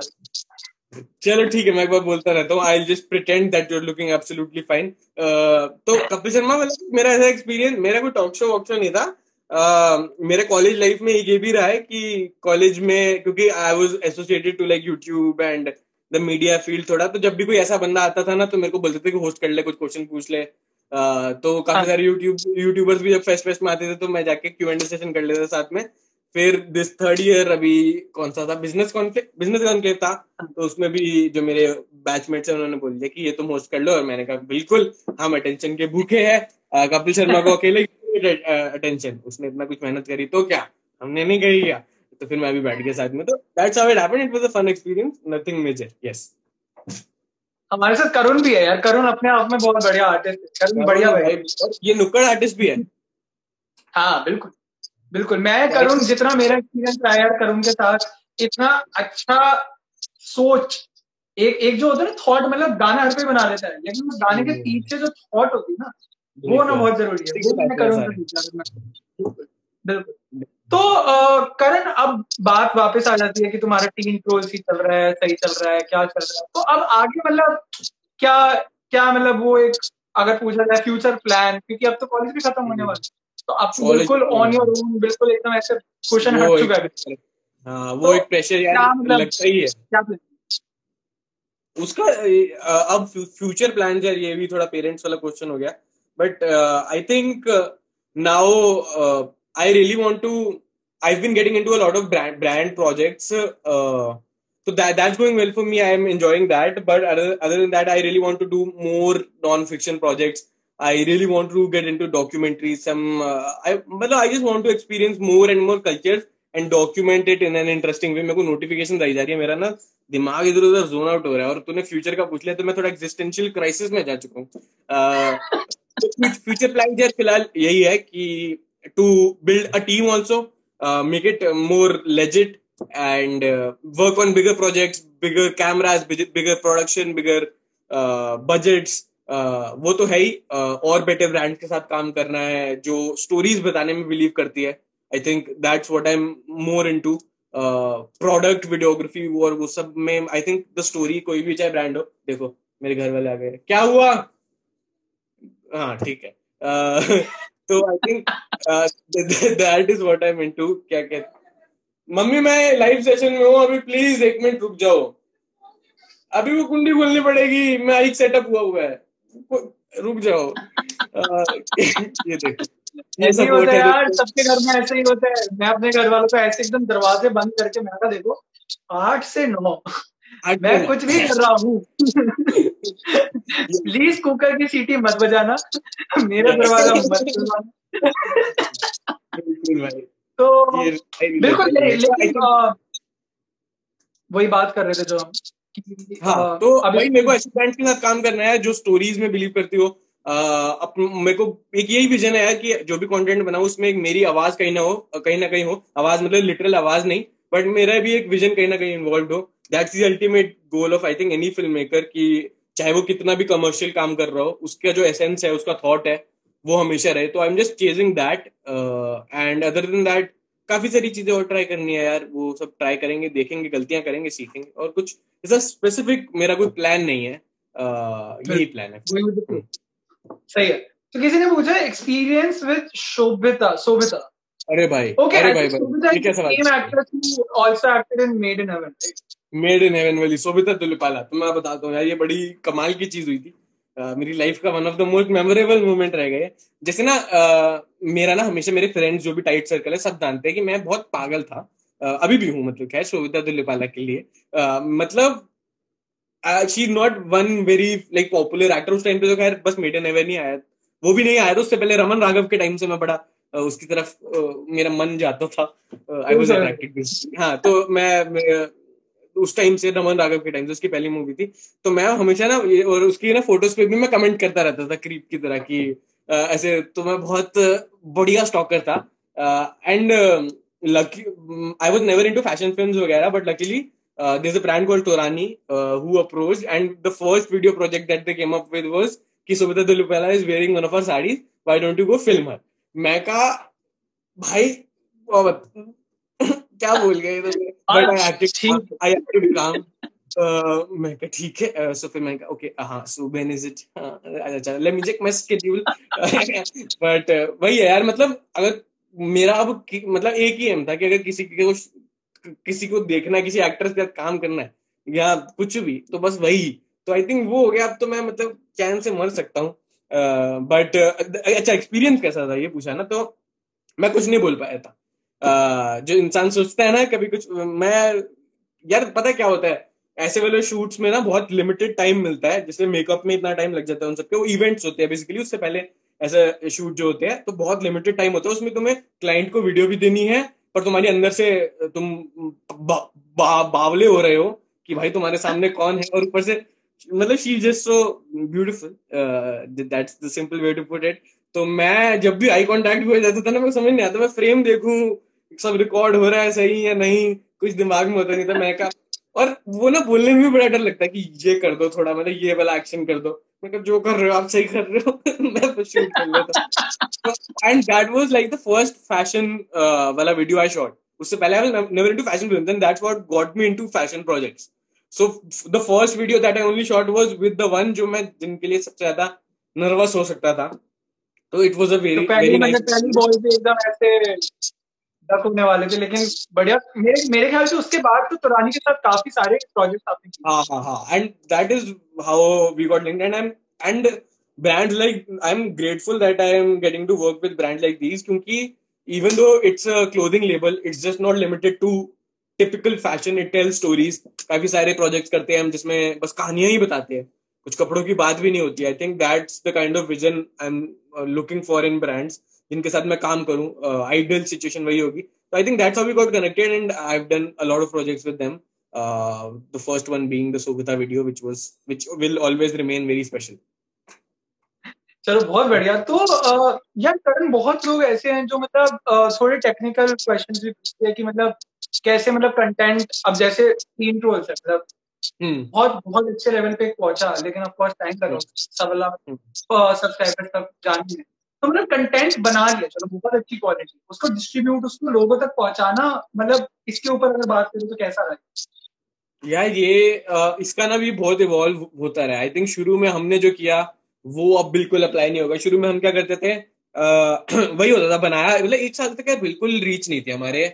चलो ठीक है मैं एक बार बोलता रहता हूँ I just pretend that you are looking absolutely fine तो कपिल शर्मा मतलब मेरा ऐसा एक्सपीरियंस मेरा कोई टॉक शो वॉक शो नहीं था। Uh, मेरे कॉलेज लाइफ में ये भी रहा है कि कॉलेज में क्योंकि I was associated to like YouTube and the media field थोड़ा तो जब भी कोई ऐसा बंदा आता था ना तो मेरे को बोलते थे कि होस्ट कर ले कुछ क्वेश्चन पूछ ले। uh, तो काफ़ी हाँ। सारे यूट्यूब यूट्यूबर्स भी जब फेस्ट फेस्ट में आते थे तो मैं जाके क्यू एंड सेशन कर लेता साथ में। फिर दिस थर्ड ईयर अभी कौन सा था? बिज़नेस कॉन्क्लेव बिज़नेस कॉन्क्लेव था। हाँ। तो उसमें भी जो मेरे बैचमेट्स हैं उन्होंने बोल दिया कि ये तुम होस्ट कर लो। और मैंने कहा बिल्कुल हम अटेंशन के भूखे हैं। कपिल शर्मा को अकेले अटेंशन उसने इतना कुछ मेहनत करी तो क्या? हमने नहीं करी क्या? तो फिर मैं भी बैठ गया साथ में। तो that's how it happened it was a fun experience nothing major yes हमारे साथ करुण भी है यार। करुण अपने आप में बहुत बढ़िया आर्टिस्ट है। करुण बढ़िया भाई ये नुक्कड़ आर्टिस्ट भी है। हाँ बिल्कुल। बिल्कुल। मैं करुण जितना मेरा एक्सपीरियंस रहा यार करुण के साथ इतना अच्छा सोच एक एक जो होता है ना थॉट मतलब गाना हर कोई बना लेता है। लेकिन उस गाने के पीछे जो थॉट होती है ना वो ना बहुत ज़रूरी है। बिल्कुल। तो करण अब बात वापस आ जाती है कि तुम्हारा टीम प्रोज ही चल रहा है सही चल रहा है क्या चल रहा है? तो अब आगे मतलब क्या क्या मतलब वो एक अगर पूछा जाए फ्यूचर प्लान क्योंकि अब तो कॉलेज भी खत्म होने वाला तो अब तो बिल्कुल ऑन योर ओन बिल्कुल एकदम ऐसे क्वेश्चन हट चुका है। हाँ वो तो एक प्रेशर यार मतलब लगता ही है। क्या उसका अब फ्यूचर प्लान यार ये भी थोड़ा पेरेंट्स वाला क्वेश्चन हो गया। But I think now I really want to I've been getting into a lot of brand brand projects. Uh, so that that's going well for me. I am enjoying that. But other, other than that, I really want to do more non-fiction projects. I really want to get into documentaries. Some uh, I but I just want to experience more and more cultures and document it in an interesting way मेरे को notification रही जा रही है मेरा ना दिमाग इधर उधर जोन आउट हो रहा है और तूने फ्यूचर का पूछ लिया तो मैं थोड़ा एग्जिस्टेंशियल क्राइसिस में जा चुका हूँ फ्यूचर प्लान यार फ़िलहाल यही है कि to build a team also make it more legit and work on bigger projects bigger cameras bigger production bigger budgets वो तो है ही uh, और बेटर ब्रांड के साथ काम करना है जो स्टोरीज बताने में बिलीव करती है. I think that's what I am more into product videography और वो सब में आई थिंक द स्टोरी कोई भी चाहे ब्रांड हो देखो मेरे घर वाले आ गए क्या हुआ? हाँ ठीक है. Uh, तो I think that is what I am into क्या कहते मम्मी मैं लाइव सेशन में हूँ अभी प्लीज़ एक मिनट रुक जाओ। अभी वो कुंडी खोलनी पड़ेगी मैं एक सेटअप हुआ हुआ है। रुक जाओ। Uh, [laughs] ये देखो। ऐसे ही होता है यार सबके घर में ऐसे ही होता है। मैं अपने घर वालों को ऐसे एकदम दरवाजे बंद करके मैं देखो आठ से नौ। मैं कुछ भी कर रहा हूँ। प्लीज़ कुकर की सीटी मत बजाना। मेरा दरवाज़ा मत खुलवाना। तो बिल्कुल लेकिन वही बात कर रहे थे जो हम हाँ तो अभी मेरे को ऐसे ब्रांड के साथ काम करना है जो स्टोरीज में बिलीव करती हो। अप, मेरे को एक यही विजन है कि जो भी कंटेंट बनाऊ उसमें एक मेरी आवाज़ कहीं ना हो कहीं ना कहीं हो। आवाज़ मतलब लिटरल आवाज़ नहीं बट मेरा भी एक विजन कहीं ना कहीं इन्वॉल्व हो। That's the ultimate goal of I think any film maker की चाहे वो कितना भी कमर्शियल काम कर रहा हो उसका जो एसेंस है उसका थॉट है वो हमेशा रहे। तो I am just chasing that and other than that काफ़ी सारी चीज़ें और ट्राई करनी है यार। वो सब ट्राई करेंगे देखेंगे गलतियाँ करेंगे सीखेंगे और कुछ ऐसा स्पेसिफिक मेरा कोई प्लान नहीं है। Uh, यही प्लान है। सही है। तो किसी ने पूछा एक्सपीरियंस विद शोभिता शोभिता। अरे भाई ओके अरे भाई भाई क्या सवाल। Actress who also acted in Made in Heaven Made in Heaven वाली शोभिता दुलपाला तो मैं बताता हूँ यार ये बड़ी कमाल की चीज़ हुई थी। Uh, मेरी लाइफ का one of the most memorable moment रह गए। जैसे ना uh, मेरा ना हमेशा मेरे फ्रेंड्स जो भी टाइट सर्कल है सब जानते हैं कि मैं बहुत पागल था। uh, अभी भी हूँ मतलब क्या शोभिता दुल्लिपाला के लिए। uh, मतलब she not one very like popular actor उस टाइम पे तो खैर बस मेड इन ही आया। वो भी नहीं आया था उससे पहले रमन राघव के टाइम से मैं बड़ा उसकी तरफ़ मेरा मन जाता था। आई वाज अट्रैक्टेड हाँ तो मैं उस टाइम से रमन राघव के टाइम से, उसकी पहली मूवी थी। तो मैं हमेशा ना और उसकी ना फ़ोटोज़ पे भी मैं कमेंट करता रहता था क्रीप की तरह की ऐसे तो मैं बहुत बढ़िया स्टॉकर था। And lucky I was never in fashion film वगैरह but luckily this a brand called Torani who approach and the first video project that they came up with was कि Sobhita Dhulipala is wearing one of our saris why don't you go film her मैं का भाई [laughs] क्या बोल गए but I acted I acted काम मैं कहा ठीक है सो फिर मैं कहा ओके हाँ सो व्हेन इज़ इट अच्छा let me check my schedule but वही है यार मतलब अगर मेरा अब मतलब एक ही एम था कि अगर किसी को किसी को देखना किसी एक्टर के साथ काम करना है या कुछ भी तो बस वही। तो आई थिंक वो हो गया अब तो मैं मतलब चैन से मर सकता हूँ। बट अच्छा एक्सपीरियंस कैसा था? ये पूछा ना तो मैं कुछ नहीं बोल पाया था। uh, जो इंसान सोचता है ना कभी कुछ मैं यार पता क्या होता है? ऐसे वाले शूट्स में ना बहुत लिमिटेड टाइम मिलता है जैसे मेकअप में इतना टाइम लग जाता है उन सबके। वो इवेंट्स होते हैं बेसिकली उससे पहले ऐसे शूट जो होते हैं तो बहुत लिमिटेड टाइम होता है। उसमें तुम्हें क्लाइंट को वीडियो भी देनी है पर तुम्हारी अंदर से तुम बा, बा, बावले हो रहे हो कि भाई तुम्हारे सामने कौन है? और ऊपर से मतलब she just so beautiful the simple way to put it तो मैं जब भी आई कांटेक्ट हो जाता था ना मैं समझ नहीं आता मैं फ्रेम देखूँ सब रिकॉर्ड हो रहा है सही या नहीं कुछ दिमाग में होता नहीं था मैं कहा और वो ना बोलने में भी बड़ा डर लगता है कि ये कर दो थोड़ा मतलब ये वाला एक्शन कर दो। मतलब जो कर रहे हो आप सही कर रहे हो। [laughs] मैं तो शूट कर लेता। And that was like the first fashion वाला वीडियो आई शॉट उससे पहले I was never into fashion film then that's what got me into fashion projects so the first video that I only shot was with the one जो मैं जिनके लिए सबसे ज़्यादा nervous हो सकता था। तो it was a very very nice पहली बॉल से एकदम ऐसे डक होने वाले थे, लेकिन बढ़िया। मेरे मेरे ख्याल से उसके बाद तो तुरानी के साथ काफ़ी सारे प्रोजेक्ट्स आपने किए हाँ हाँ हाँ and that is how we got linked and I am and brands like, i'm grateful that i am getting to work with brands like these, क्योंकि even though it's a clothing label, it's just not limited to typical fashion. It tells stories. काफ़ी सारे projects करते हैं हम, जिसमें बस कहानियाँ ही बताते हैं। कुछ कपड़ों की बात भी नहीं होती। I think that's the kind of vision I am looking for in brands जिनके साथ मैं काम करूँ आइडियल सिचुएशन वही होगी। तो I think that's how we got connected and I have done a lot of projects with them the first one being the सोगता video which was which will always remain very special चलो बहुत बढ़िया। तो uh, यार करण बहुत लोग ऐसे हैं जो मतलब uh, थोड़े टेक्निकल क्वेश्चंस भी पूछते हैं कि मतलब कैसे मतलब कंटेंट अब जैसे तीन ट्रोल्स है मतलब हम्म। बहुत बहुत अच्छे लेवल पे पहुँचा लेकिन ऑफ़ कोर्स टाइम लगा सवाला सब्सक्राइबर्स तक जाने में तो मतलब कंटेंट बना लिया चलो बहुत अच्छी क्वालिटी उसको डिस्ट्रीब्यूट उसको लोगों तक पहुंचाना मतलब इसके ऊपर अगर बात करें तो कैसा लगे यार ये इसका ना भी बहुत इवॉल्व होता रहा आई थिंक शुरू में हमने जो किया वो अब बिल्कुल अप्लाई नहीं होगा। शुरू में हम क्या करते थे uh, [clears throat] वही होता था बनाया मतलब एक साल तक बिल्कुल रीच नहीं थी हमारे।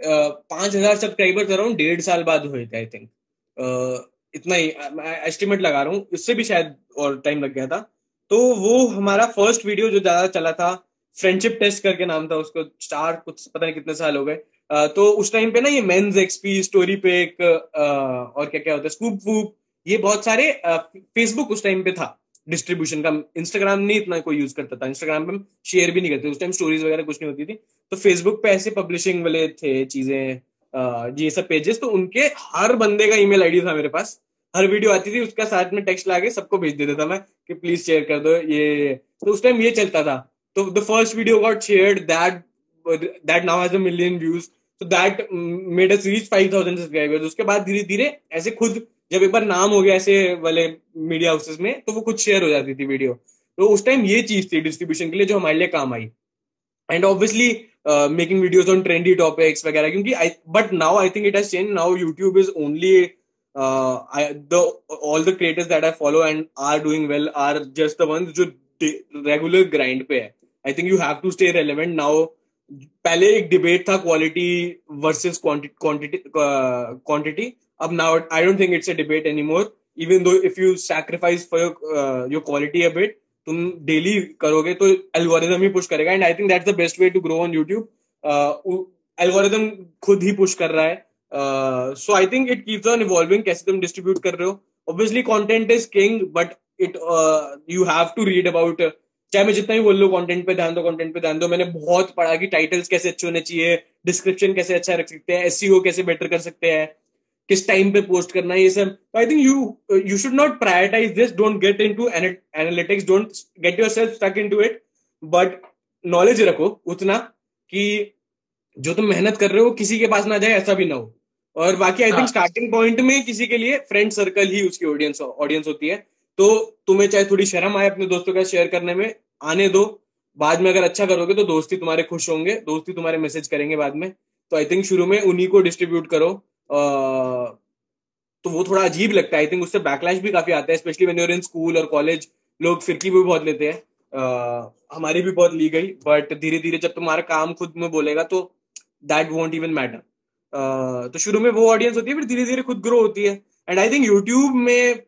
पाँच हज़ार सब्सक्राइबर्स अराउंड डेढ़ साल बाद हुए थे आई थिंक इतना ही एस्टिमेट लगा रहा हूँ इससे भी शायद और टाइम लग गया था। तो वो हमारा फ़र्स्ट वीडियो जो ज़्यादा चला था फ्रेंडशिप टेस्ट करके नाम था उसको, चार कुछ, पता नहीं कितने साल हो गए। तो उस टाइम पे ना ये मेन्स एक्सपी स्टोरी पे एक और क्या क्या होता है स्कूप वूप ये बहुत सारे फेसबुक उस टाइम पे था। डिस्ट्रीब्यूशन का इंस्टाग्राम नहीं इतना कोई यूज़ करता था। इंस्टाग्राम पे हम शेयर भी नहीं करते उस टाइम स्टोरीज वगैरह कुछ नहीं होती थी। तो फेसबुक पे ऐसे पब्लिशिंग वाले थे, चीज़ें ये सब पेजेस तो उनके हर बंदे का ईमेल आईडी था मेरे पास। हर वीडियो आती थी, उसका साथ में टेक्स्ट लाके सबको भेज देता था मैं कि प्लीज़ शेयर कर दो, ये तो उस टाइम ये चलता था। तो the first video got shared that that now has a million views तो that made us reach 5000 subscribers उसके बाद धीरे धीरे ऐसे खुद, जब एक बार नाम हो गया ऐसे वाले मीडिया हाउसेस में तो वो खुद शेयर हो जाती थी वीडियो तो उस टाइम ये चीज़ थी डिस्ट्रीब्यूशन के लिए जो हमारे लिए काम आई. And obviously making videos on trendy topics वगैरह, क्योंकि but now I think it has change now YouTube is only the all the creators that I follow and are doing well are just the ones जो regular grind पे है. I think you have to stay relevant now पहले एक debate था quality versus quantity अब now I don't think it's a debate anymore even though if you sacrifice for your your quality a bit तुम daily करोगे तो algorithm ही push करेगा. And I think that's the best way to grow on YouTube algorithm खुद ही push कर रहा है. So I think it keeps on evolving कैसे तुम डिस्ट्रीब्यूट कर रहे हो? Obviously content is king but it you have to read about चाहे मैं जितना भी बोल लू कंटेंट पे ध्यान दो कंटेंट पे ध्यान दो। मैंने बहुत पढ़ा कि टाइटल्स कैसे अच्छे होने चाहिए डिस्क्रिप्शन कैसे अच्छा रख सकते हैं एस e कैसे बेटर कर सकते हैं, किस टाइम पे पोस्ट करना है, ये सब। I think you you should not prioritise this don't get into analytics don't get yourself stuck into it but knowledge रखो उतना कि जो तुम मेहनत कर रहे हो, किसी के पास ना जाए, ऐसा भी ना हो। और बाकी आई थिंक स्टार्टिंग पॉइंट में किसी के लिए फ्रेंड सर्कल ही उसकी ऑडियंस ऑडियंस होती है। तो तुम्हें चाहे थोड़ी शर्म आए अपने दोस्तों का शेयर करने में आने दो। बाद में अगर अच्छा करोगे तो दोस्ती तुम्हारे खुश होंगे दोस्ती तुम्हारे मैसेज करेंगे बाद में। तो आई थिंक शुरू में उन्हीं को डिस्ट्रीब्यूट करो। तो वो थोड़ा अजीब लगता है। आई थिंक उससे बैकलैश भी काफ़ी आता है स्पेशली वेन इन स्कूल और कॉलेज लोग फिरकी भी बहुत लेते हैं। हमारी भी बहुत ली गई बट धीरे धीरे जब तुम्हारा काम खुद में बोलेगा तो दैट वॉन्ट इवन मैटर तो शुरू में वो ऑडियंस होती है फिर धीरे धीरे खुद ग्रो होती है। एंड आई थिंक यूट्यूब में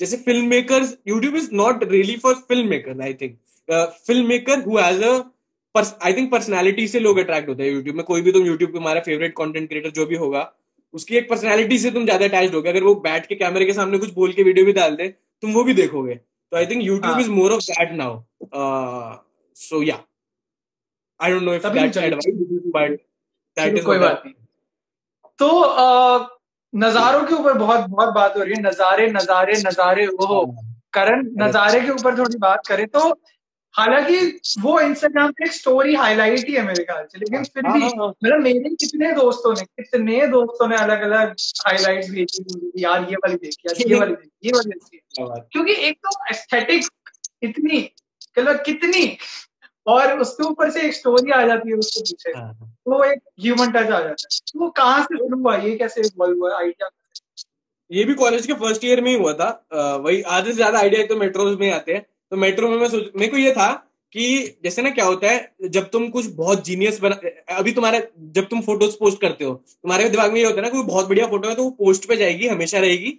जैसे film makers YouTube is not really for film maker I think film maker who has a I think personality से लोग अट्रैक्ट होते हैं यूट्यूब में। कोई भी तुम यूट्यूब पे हमारा फेवरेट कंटेंट क्रिएटर जो भी होगा उसकी एक पर्सनैलिटी से तुम ज़्यादा अटैच होगे। अगर वो बैठ के कैमरे के सामने कुछ बोल के वीडियो भी डाल दे तुम वो भी देखोगे। तो I think YouTube is more of that now so या I don't know if that's advice but कोई बात नहीं। तो नजारों के ऊपर बहुत बहुत बात हो रही है। नजारे नजारे नजारे वो हाँ। करण नजारे के ऊपर थोड़ी बात करें तो हालाँकि वो इंस्टाग्राम पे एक स्टोरी हाईलाइट ही है मेरे ख्याल से लेकिन फिर हाँ, भी हाँ, हाँ। मतलब मेरे कितने दोस्तों ने कितने दोस्तों ने अलग अलग हाईलाइट भेजी यार ये वाली देख यार ये वाली देखी ये वाली है बात क्योंकि एक तो एस्थेटिक इतनी मतलब कितनी और उसके ऊपर से एक स्टोरी आ जाती है उसके पीछे। हाँ, तो एक ह्यूमन टच आ जाता है। तो वो कहाँ से शुरू हुआ? ये कैसे इवॉल्व हुआ आइडिया ये भी कॉलेज के फ़र्स्ट ईयर में ही हुआ था। वही आधे से ज़्यादा आइडिया तो मेट्रोज में ही आते हैं। तो मेट्रो में मैं सोच मेरे को ये था कि जैसे ना क्या होता है जब तुम कुछ बहुत जीनियस बना अभी तुम्हारा जब तुम फ़ोटोज़ पोस्ट करते हो तुम्हारे दिमाग में ये होता है ना कोई बहुत बढ़िया फ़ोटो है तो वो पोस्ट पे जाएगी हमेशा रहेगी।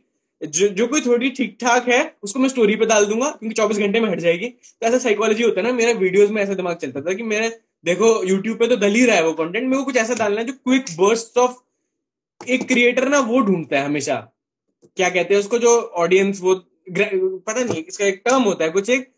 जो जो कोई थोड़ी ठीक ठाक है उसको मैं स्टोरी पे डाल दूँगा क्योंकि चौबीस घंटे में हट जाएगी। तो ऐसा साइकोलॉजी होता है ना मेरा वीडियोस में ऐसा दिमाग चलता था कि मेरे देखो यूट्यूब पे तो डल ही रहा है वो कंटेंट मेरे को कुछ ऐसा डालना है जो क्विक बर्स्ट ऑफ़ एक क्रिएटर ना वो ढूंढता है हमेशा। क्या कहते हैं उसको जो ऑडियंस वो पता नहीं इसका एक टर्म होता है कुछ एक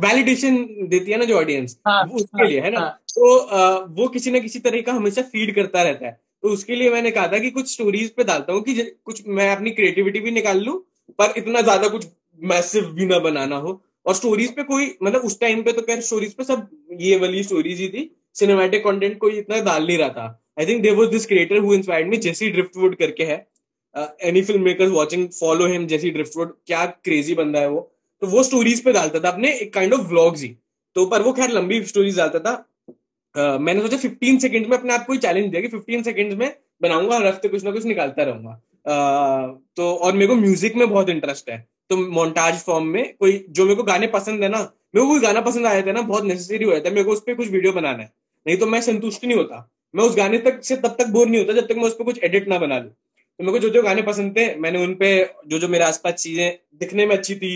वैलिडेशन देती है ना जो ऑडियंस हाँ, उसके लिए है ना? हाँ। तो अ, वो किसी ना किसी तरह का हमेशा फ़ीड करता रहता है। तो उसके लिए मैंने कहा था कि कुछ स्टोरीज पे डालता हूँ कि कुछ मैं अपनी क्रिएटिविटी भी निकाल लूँ, पर इतना ज़्यादा कुछ मैसिव भी ना बनाना हो। और स्टोरीज पे कोई मतलब उस टाइम पे तो खैर स्टोरीज पे सब ये वाली स्टोरीज ही थी। सिनेमैटिक कंटेंट कोई इतना डाल नहीं रहा था। I think there was this creator who inspired me Jesse Driftwood करके है। Any film maker watching follow him Jesse Driftwood क्या क्रेजी बंदा है वो। तो वो स्टोरीज पे डालता था, अपने एक काइंड ऑफ़ व्लॉग्स ही। तो पर वो खैर लंबी स्टोरीज डालता था। मैंने सोचा 15 सेकंड में अपने आप को चैलेंज दिया कि 15 सेकंड में बनाऊँगा हर हफ़्ते कुछ ना कुछ निकालता रहूँगा। अ, तो और मेरे को म्यूज़िक में बहुत इंटरेस्ट है। तो मोन्टाज फॉर्म में कोई जो मेरे को गाने पसंद है ना मेरे को कोई गाना पसंद आया था ना बहुत नेसेसरी हो जाता है मेरे को उस पर कुछ वीडियो बनाना है। नहीं तो मैं संतुष्ट नहीं होता। मैं उस गाने तक से तब तक बोर नहीं होता जब तक मैं उस पर कुछ एडिट ना बना लूँ। तो मेरे को जो जो गाने पसंद थे मैंने उन पे जो जो मेरे आसपास चीज़ें दिखने में अच्छी थी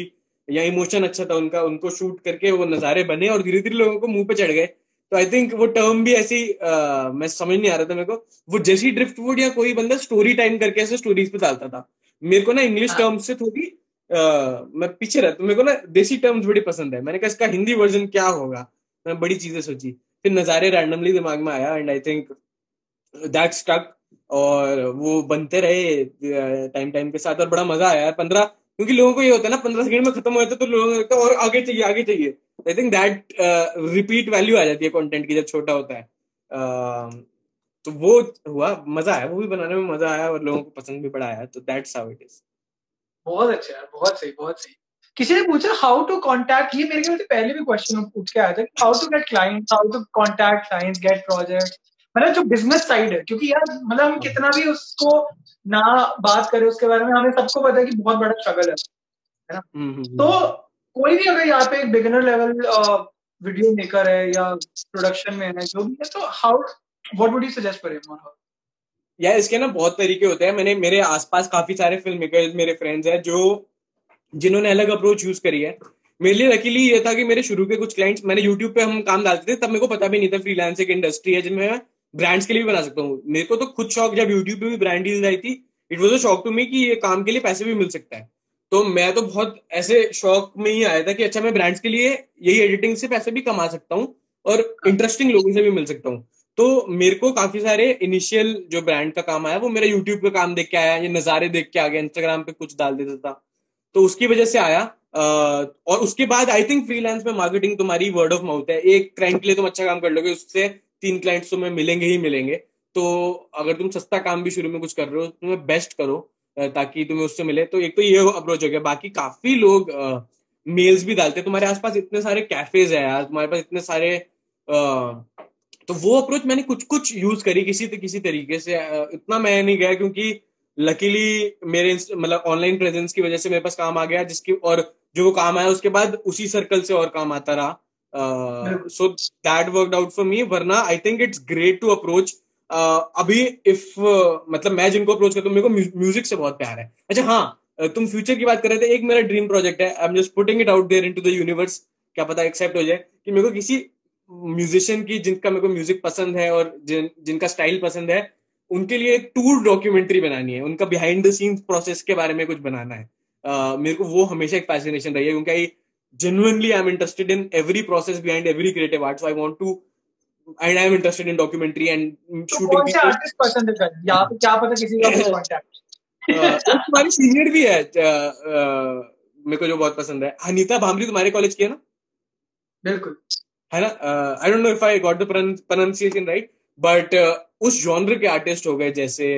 या इमोशन अच्छा था उनका उनको शूट करके वो नजारे बने और धीरे धीरे लोगों को मुँह पे चढ़ गए। तो आई थिंक वो टर्म भी ऐसी अ, मैं समझ नहीं आ रहा था मेरे को। वो जेसी ड्रिफ्टवुड या कोई बंदा स्टोरी टाइम करके ऐसे स्टोरीज पे डालता था। मेरे को ना इंग्लिश हाँ। टर्म्स से थोड़ी मैं पीछे रहता हूँ। मेरे को ना देसी टर्म्स बड़ी पसंद है। मैंने कहा इसका हिंदी वर्जन क्या होगा? मैं बड़ी चीज़ें सोची। फिर नजारे रैंडमली दिमाग में आया and I think that stuck और वो बनते रहे टाइम टाइम के साथ और बड़ा मज़ा आया। पंद्रह क्योंकि लोगों को ये होता है ना पंद्रह सेकंड में खत्म हो जाता है तो लोगों को लगता है और आगे चाहिए आगे चाहिए। I think that repeat value आ जाती है कंटेंट की जब छोटा होता है। अ, तो वो हुआ मज़ा आया। वो भी बनाने में मज़ा आया और लोगों को पसंद भी बड़ा आया। तो दैट्स हाउ इट इज़ बहुत अच्छा यार बहुत सही बहुत सही। किसी ने पूछा हाउ टू कांटेक्ट ये मेरे ख्याल से पहले भी क्वेश्चन पूछ के आया था how to get clients how to contact clients get project मतलब जो बिज़नेस साइड है क्योंकि यार मतलब हम कितना भी उसको ना बात करें उसके बारे में हमें सबको पता है कि बहुत बड़ा स्ट्रगल है। ना? तो कोई भी अगर यहाँ पे एक बिगिनर लेवल वीडियो मेकर है या प्रोडक्शन में है, जो भी है तो how what would you suggest for him या इसके ना बहुत तरीके होते हैं। मैंने, मेरे आसपास काफ़ी सारे फ़िल्म मेकर मेरे फ्रेंड्स हैं जो, जिन्होंने अलग अप्रोच यूज़ करी है। मेरे लिए लकीली ये था कि मेरे शुरू के कुछ क्लाइंट्स मैंने यूट्यूब पे हम काम डालते थे, तब मेरे को पता भी नहीं था फ्रीलांस एक इंडस्ट्री है जिनमें मैं ब्रांड्स के लिए भी बना सकता हूँ। मेरे को तो खुद शौक, जब यूट्यूब पे भी ब्रांड डील्स आई थी इट वॉज़ अ शौक टू मी कि ये काम के लिए पैसे भी मिल सकता है। तो मैं तो बहुत ऐसे शौक में ही आया था कि अच्छा मैं ब्रांड्स के लिए यही एडिटिंग से पैसे भी कमा सकता हूँ और इंटरेस्टिंग लोगों से भी मिल सकता हूँ। तो मेरे को काफ़ी सारे इनिशियल जो ब्रांड का काम आया वो मेरा यूट्यूब पे काम देख के आया ये नजारे देख के आ गया इंस्टाग्राम पे कुछ डाल देता था। तो उसकी वजह से आया। और उसके बाद आई थिंक फ्रीलांस में मार्केटिंग तुम्हारी वर्ड ऑफ़ माउथ है। एक क्लाइंट के लिए तुम अच्छा काम कर लोगे उससे तीन क्लाइंट्स तुम्हें मिलेंगे ही मिलेंगे। तो अगर तुम सस्ता काम भी शुरू में कुछ कर रहे हो तुम्हें बेस्ट करो। ताकि तुम्हें उससे मिले। तो एक तो ये अप्रोच हो गया। बाकी काफ़ी लोग मेल्स भी डालते हैं। तुम्हारे आसपास इतने सारे कैफेज है यार। तुम्हारे पास इतने सारे तो वो अप्रोच मैंने कुछ कुछ यूज़ करी किसी किसी तरीके से। इतना मैं नहीं गया क्योंकि लकीली मेरे मतलब ऑनलाइन प्रेजेंस की वजह से मेरे पास काम आ गया। जिसकी और जो वो काम आया उसके बाद उसी सर्कल से और काम आता रहा। So that worked out for me वरना I think it's great to approach अभी इफ़ मतलब मैं जिनको अप्रोच करता हूँ मेरे को म्यूज़िक से बहुत प्यार है। अच्छा हाँ तुम फ्यूचर की बात कर रहे थे एक मेरा ड्रीम प्रोजेक्ट है I am just putting it out there into the universe क्या पता एक्सेप्ट हो जाए कि मेरे को किसी म्यूजिशियन की जिनका मेरे को म्यूज़िक पसंद है और जिन जिनका स्टाइल पसंद है उनके लिए एक टूर डॉक्यूमेंट्री बनानी है उनका बिहाइंड द सीन्स प्रोसेस के बारे में कुछ बनाना है। अ, मेरे को वो हमेशा एक फैसिनेशन रही है क्योंकि आई genuinely i'm interested in every process behind every creative art so i want interested in documentary and तो shooting कौन से people आर्टिस्ट पसंद है? यहाँ पे क्या पता किसी का कांटेक्ट [laughs] तुम्हारी सीनियर भी है मेरे को जो बहुत पसंद है। अनिता भामरी तुम्हारे कॉलेज की है ना? बिल्कुल। है ना? I don't know if I got the pronunciation right but उस जॉनर के आर्टिस्ट हो गए जैसे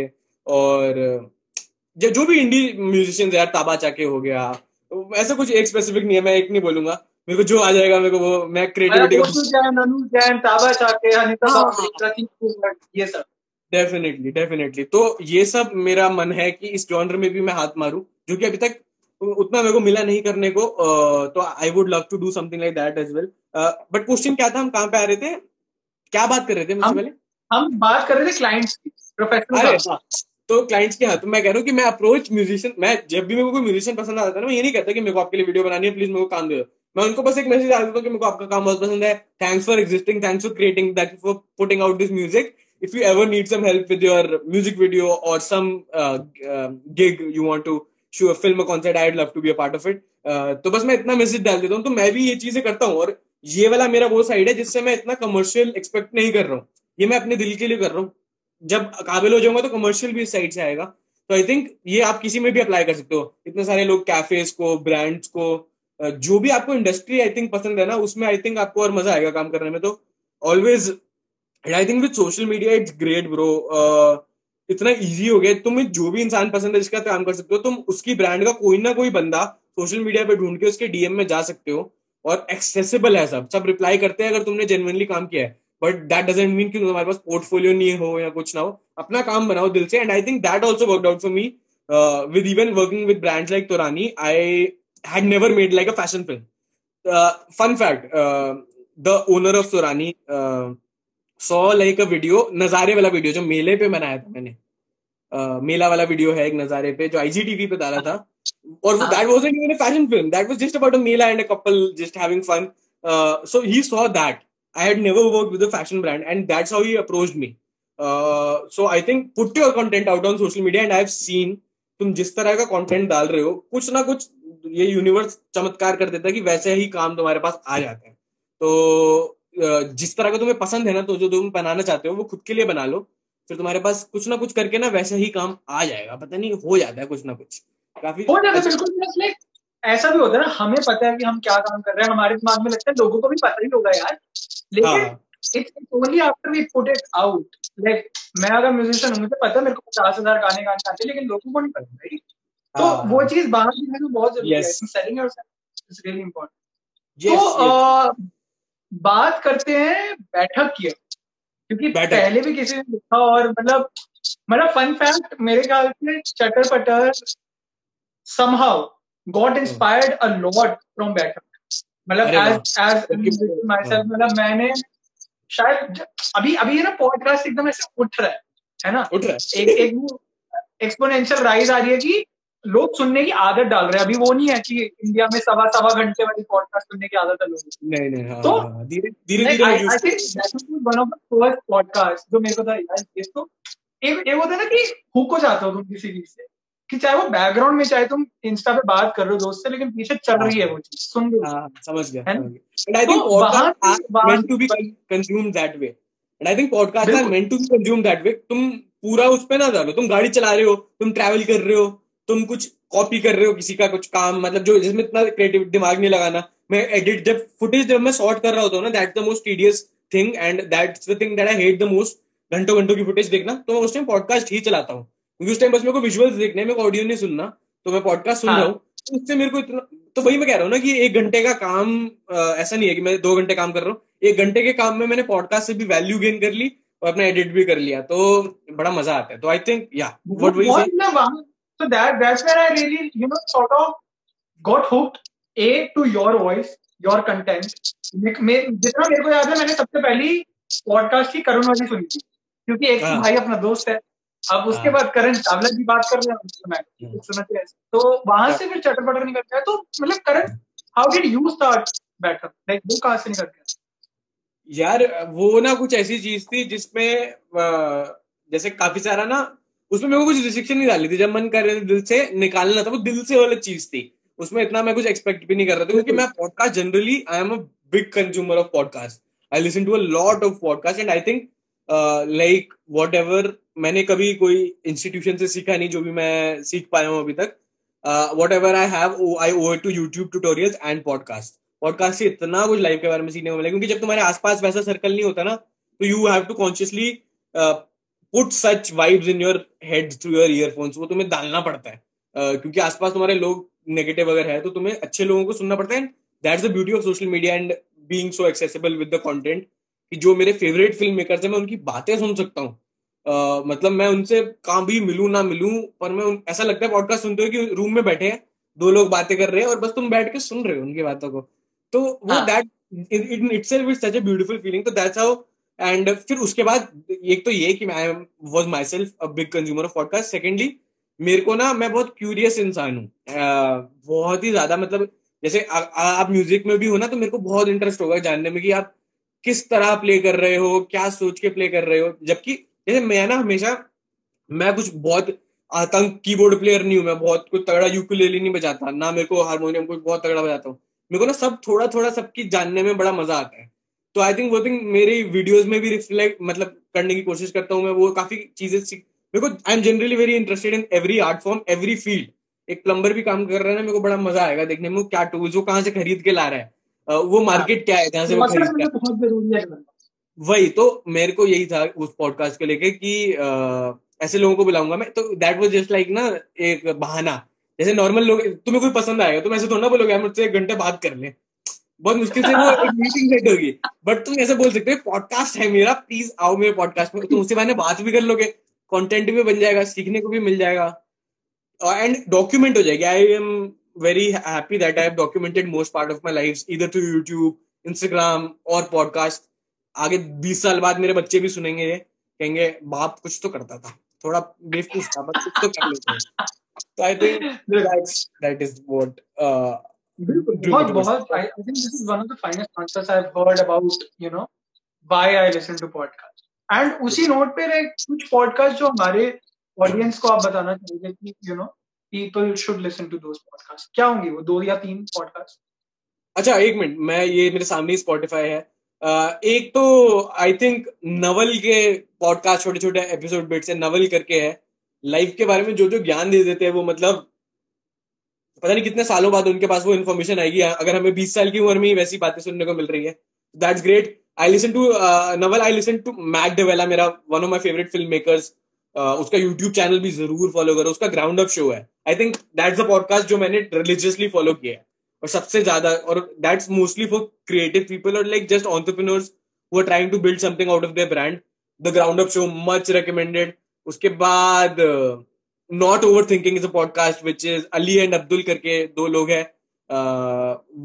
और जो जो भी इंडी म्यूजिशियंस यार ताबा चाके हो गया ऐसा कुछ एक स्पेसिफिक नहीं है मैं एक नहीं बोलूँगा। मेरे को जो आ जाएगा मेरे को वो मैं क्रिएटिविटी जैन अनु जैन ताबा चाके अनिता हाँ। बाबू कुमार, ये सब। डेफिनेटली डेफिनेटली तो ये सब मेरा मन है कि इस जॉनर में भी मैं हाथ मारूं जो कि अभी तक उतना मेरे को मिला नहीं करने को तो I would love to do something like that as well but question क्या था हम कहाँ पे आ रहे थे? क्या बात कर रहे थे मुझसे हम- पहले? हम बात कर रहे थे क्लाइंट्स की प्रोफेशनल हाँ तो क्लाइंट्स के हाँ तो मैं कह रहा हूँ कि मैं अप्रोच म्यूजिशियन मैं जब भी मेरे को कोई म्यूजिशियन पसंद आता है ना मैं ये नहीं कहता कि मेरे को आपके लिए वीडियो बनानी है प्लीज़ मेरे को काम दे दो। मैं उनको बस एक मैसेज डाल देता हूँ कि मेरे को आपका काम बहुत पसंद है। Thanks for existing thanks for creating that for putting out this music some help with your music video or some uh, uh, gig you want to show film a concert I'd love to be a part of it. Uh, तो बस मैं इतना message डाल देता हूँ तो मैं भी ये चीज़ें करता हूँ और ये वाला मेरा वो साइड है जिससे मैं इतना कमर्शियल एक्सपेक्ट नहीं कर रहा हूँ। ये मैं अपने दिल के लिए कर रहा हूँ। जब काबिल हो जाऊँगा तो कमर्शियल भी इस साइड से आएगा। तो आई थिंक ये आप किसी में भी अप्लाई कर सकते हो। इतने सारे लोग कैफेज को ब्रांड्स को अ, जो भी आपको इंडस्ट्री आई थिंक पसंद है ना, उसमें आई थिंक आपको और मज़ा आएगा काम करने में। तो always I think with social media it's great bro इतना इजी हो गया। तुम्हें जो भी इंसान पसंद है, जिसका काम कर सकते हो, तुम उसकी ब्रांड का कोई ना कोई बंदा सोशल मीडिया पे ढूंढ के उसके डीएम में जा सकते हो। और एक्सेसिबल है सब। सब रिप्लाई करते हैं अगर तुमने जेनुअनली काम किया है। बट दैट डजेंट मीन कि तुम्हारे पास पोर्टफोलियो नहीं हो या कुछ ना हो। अपना काम बनाओ दिल से। And I think that also work out for me with even working with brands like Torani I had never made like a fashion film fun fact the owner of Torani saw like a video नजारे वाला video जो मेले पे बनाया था मैंने uh, मेला वाला video है एक नजारे पे जो आईजीटीवी पे डाला था और हाँ। That wasn't even fashion film that was just about a mela and a couple just having fun so he saw that I had never worked with a fashion brand and that's how he approached me so I think put your content out on social media and I have seen तुम जिस तरह का content डाल रहे हो कुछ ना कुछ ये यूनिवर्स चमत्कार कर देता है कि वैसे ही काम तुम्हारे पास आ जाते हैं। तो जिस तरह का तुम्हें पसंद है ना तो जो तुम बनाना चाहते हो वो खुद के लिए बना लो। फिर तुम्हारे पास कुछ ना कुछ करके ना वैसे ही काम आ जाएगा। पता नहीं हो जाता है कुछ ना कुछ। काफ़ी हो जाता है बिल्कुल ऐसा भी होता है ना हमें पता है कि हम क्या काम कर रहे हैं। हमारे दिमाग में लगता है लोगों को भी पता ही होगा यार। लेकिन it's only after we put it out like मैं अगर म्यूजिशियन हूँ मुझे पता है मेरे को पचास हज़ार गाने गाने आते हैं लेकिन लोगों को नहीं पता तो हाँ, वो हाँ। चीज़ बाहर दिखने में बहुत ज़रूरी है। Selling yourself is really important तो. अ, बात करते हैं बैठक की। क्योंकि। पहले भी किसी ने लिखा और मतलब मतलब फन फैक्ट मेरे ख्याल से चटर पटर somehow got inspired a lot from बैठक। मतलब as a musician myself मतलब मैंने शायद अभी अभी ये ना पॉडकास्ट एकदम ऐसे उठ रहा है है ना? उठ रहा है। एक एक एक्सपोनेंशियल राइज आ रही है कि लोग सुनने की आदत डाल रहे हैं। अभी वो नहीं है कि इंडिया में सवा सवा घंटे वाली पॉडकास्ट सुनने की आदत है। लोगों नहीं नहीं हाँ तो- हाँ, धीरे धीरे I think that one of the first podcast जो मेरे को था यार ये तो एक होता है ना कि हुक हो जाते हो तुम किसी चीज़ से। कि चाहे वो बैकग्राउंड में चाहे तुम इंस्टा पे बात कर रहे हो दोस्त से लेकिन पीछे चल रही है वो चीज़। सुन रहे हो हाँ समझ गया। Meant to be से- consumed that way and I think podcasts are बिल्कुल। meant to be consumed that way तुम पूरा उस पे ना डालो। तुम गाड़ी चला रहे हो तुम ट्रैवल कर रहे हो तुम कुछ कॉपी कर रहे हो किसी का कुछ काम मतलब जो जिसमें इतना क्रिएटिव दिमाग नहीं लगाना। मैं एडिट जब फुटेज जब मैं शॉर्ट कर रहा होता हूँ ना that's the most tedious thing and that's the thing that I hate the most घंटों घंटों की फुटेज देखना तो मैं उस टाइम पॉडकास्ट ही चलाता हूँ। क्योंकि उस टाइम बस मेरे को विजुअल्स देखने मेरे को ऑडियो नहीं सुनना तो मैं पॉडकास्ट सुन हाँ। रहा हूँ। तो उससे मेरे को इतना तो वही मैं कह रहा हूँ ना कि एक घंटे का काम ऐसा नहीं है कि मैं दो घंटे काम कर रहा हूँ। एक घंटे के काम में मैंने पॉडकास्ट से भी वैल्यू गेन कर ली और अपना एडिट भी कर लिया तो बड़ा मज़ा आता है। तो आई थिंक या व्हाट वी वहाँ so that that's where I really you know sort of got hooked a to your voice your content. जितना मेरे को याद है मैंने सबसे पहली पॉडकास्ट ही करुण वाली सुनी थी क्योंकि एक हाँ। भाई अपना दोस्त है। अब उसके हाँ। बाद करण चावला की बात कर रहे हैं सुना चाहिए तो वहाँ से फिर चटर पटर निकल गया। तो मतलब Karan how did you start बैठक लाइक वो कहाँ से निकल गया? यार वो ना कुछ ऐसी चीज़ थी जिसमें जैसे काफ़ी सारा ना उसमें मेरे को कुछ रिस्ट्रिक्शन नहीं डाली थी। जब मन कर रहे थे दिल से निकालना था, वो दिल से वाली चीज़ थी। उसमें इतना मैं कुछ एक्सपेक्ट भी नहीं कर रहा था, क्योंकि मैं podcast generally I am a big consumer of podcast I listen to a lot of podcast and I think like whatever मैंने कभी कोई इंस्टीट्यूशन से सीखा नहीं, जो भी मैं सीख पाया हूँ अभी तक whatever I have I over to YouTube tutorials and podcast podcast से इतना कुछ लाइफ के बारे में सीखने को मिला, क्योंकि जब तुम्हारे आसपास वैसा सर्कल नहीं होता ना तो you have to consciously put such vibes in your head through your earphones वो तुम्हें डालना पड़ता है। uh, क्योंकि आसपास तुम्हारे लोग नेगेटिव अगर है तो तुम्हें अच्छे लोगों को सुनना पड़ता है। That's the beauty of social media and being so accessible with the content कि जो मेरे फेवरेट फ़िल्म मेकर्स है मैं उनकी बातें सुन सकता हूँ। uh, मतलब मैं उनसे कहाँ भी मिलूं ना मिलूं पर मैं उन, ऐसा लगता है पॉडकास्ट सुनते हो कि रूम में बैठे हैं दो लोग बातें कर रहे हैं और बस तुम बैठ के सुन रहे हो उनकी बातों को। तो वो that in itself is such a beautiful feeling तो दैट्स हाउ एंड फिर उसके बाद एक तो ये कि मैं was myself a big consumer of podcast secondly मेरे को ना मैं बहुत क्यूरियस इंसान हूँ। बहुत ही ज़्यादा मतलब जैसे आ, आ, आप म्यूज़िक में भी हो ना तो मेरे को बहुत इंटरेस्ट होगा जानने में कि आप किस तरह प्ले कर रहे हो क्या सोच के प्ले कर रहे हो। जबकि जैसे मैं ना हमेशा मैं कुछ बहुत आतंक कीबोर्ड प्लेयर नहीं हूँ मैं बहुत कुछ तगड़ा यूकुलेली नहीं बजाता ना मेरे को हारमोनियम कुछ बहुत तगड़ा बजाता हूँ। मेरे को ना सब थोड़ा थोड़ा सबकी जानने में बड़ा मज़ा आता है। तो आई थिंक वो थिंक मेरी वीडियोस में भी रिफ्लेक्ट मतलब करने की कोशिश करता हूँ मैं वो काफ़ी चीज़ें सीख मेरे को I am generally very interested in every art form every field एक प्लम्बर भी काम कर रहा है ना मेरे को बड़ा मज़ा आएगा देखने में क्या टूल्स वो कहाँ से खरीद के ला रहा है? वो मार्केट क्या है जहाँ से वो खरीद वही तो मेरे को यही था उस पॉडकास्ट को लेके कि ऐसे लोगों को बुलाऊँगा मैं तो दैट वाज जस्ट लाइक ना एक बहाना। जैसे नॉर्मल लोग तुम्हें कोई पसंद आएगा तुम ऐसे थोड़ा ना बोलोगे मुझसे एक घंटे बात कर ले। बहुत मुश्किल से वो मीटिंग सेट होगी। बट तुम ऐसे बोल सकते हो पॉडकास्ट है मेरा प्लीज़ आओ मेरे पॉडकास्ट में। तुम उससे मैंने बात भी कर लोगे कंटेंट भी बन जाएगा, सीखने को भी मिल जाएगा। एंड डॉक्यूमेंट हो जाएगी। I am very happy that I have documented most part of my life इधर टू यूट्यूब इंस्टाग्राम और पॉडकास्ट आगे बीस साल बाद मेरे बच्चे भी सुनेंगे, कहेंगे, बाप, कुछ तो करता था। थोड़ा बेवकूफ़ था बट कुछ तो कर लेते तो I think that is what बहुत बहुत I think this is one of the finest answers I have heard about you know why I listen to podcast and उसी नोट पे एक कुछ पॉडकास्ट जो हमारे ऑडियंस को आप बताना चाहेंगे कि you know people should listen to those podcast क्या होंगे वो दो या तीन पॉडकास्ट अच्छा एक मिनट मैं ये मेरे सामने स्पॉटिफाई है। uh, एक तो आई थिंक नवल के पॉडकास्ट छोटे छोटे एपिसोड बिट्स है नवल करके है। लाइफ के बारे में जो जो ज्ञान दे देते हैं वो मतलब पता नहीं कितने सालों बाद उनके पास वो इन्फॉर्मेशन आएगी। अगर हमें बीस साल की उम्र में वैसी बातें सुनने को मिल रही है that's great I listen to Naval I listen to Matt D'Avella मेरा one of my favourite film makers उसका यूट्यूब चैनल भी ज़रूर फॉलो करो, उसका ग्राउंड अप शो है। I think that's a podcast जो मैंने रिलीजियसली फॉलो किया है। और सबसे ज़्यादा, और that's mostly for creative people और like just entrepreneurs who are trying to build something out of their brand the ground up show much recommended उसके बाद not over thinking is a podcast which is Ali and Abdul करके दो लोग हैं।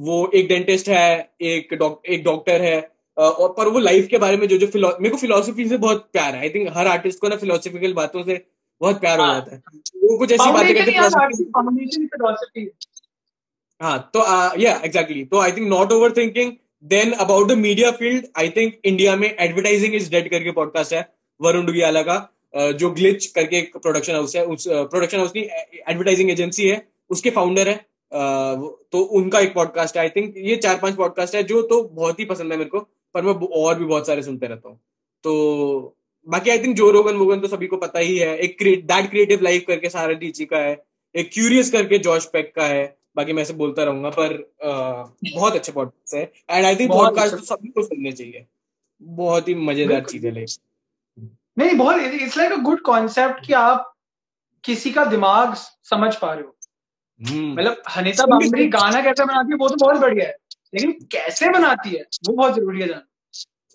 वो एक dentist है एक डॉक्टर एक डॉक्टर है। और पर वो लाइफ के बारे में जो जो मेरे को फिलोसफी से बहुत प्यार है। आई थिंक हर आर्टिस्ट को ना फिलोसफिकल बातों से बहुत प्यार हो हाँ। जाता है। वो कुछ ऐसी बातें करते हाँ तो या एग्जैक्टली तो I think not over thinking then about the media field I think India में एडवर्टाइजिंग इज़ डेड करके पॉडकास्ट है वरुण डुगियाला का। जो ग्लिच करके एक प्रोडक्शन हाउस है उस प्रोडक्शन हाउस की एडवर्टाइजिंग एजेंसी है उसके फाउंडर है तो उनका एक पॉडकास्ट है आई थिंक ये चार पाँच पॉडकास्ट है जो तो बहुत ही पसंद है मेरे को पर मैं और भी बहुत सारे सुनते रहता हूँ। तो बाकी आई थिंक जो रोगन वोगन तो सभी को पता ही है एक दैट क्रिएटिव लाइफ करके सारा डीची का है एक क्यूरियस करके जॉर्ज पैक का है बाकी मैं ऐसे बोलता रहूँगा पर आ, बहुत अच्छे पॉडकास्ट है एंड आई थिंक पॉडकास्ट तो सभी को सुनने चाहिए बहुत ही मज़ेदार चीज़ है। लाइक नहीं बहुत it's like a good concept कि आप किसी का दिमाग समझ पा रहे हो हम्म। मतलब हनीता बामरी गाना कैसे बनाती है वो तो बहुत बढ़िया है लेकिन कैसे बनाती है वो बहुत ज़रूरी है जानना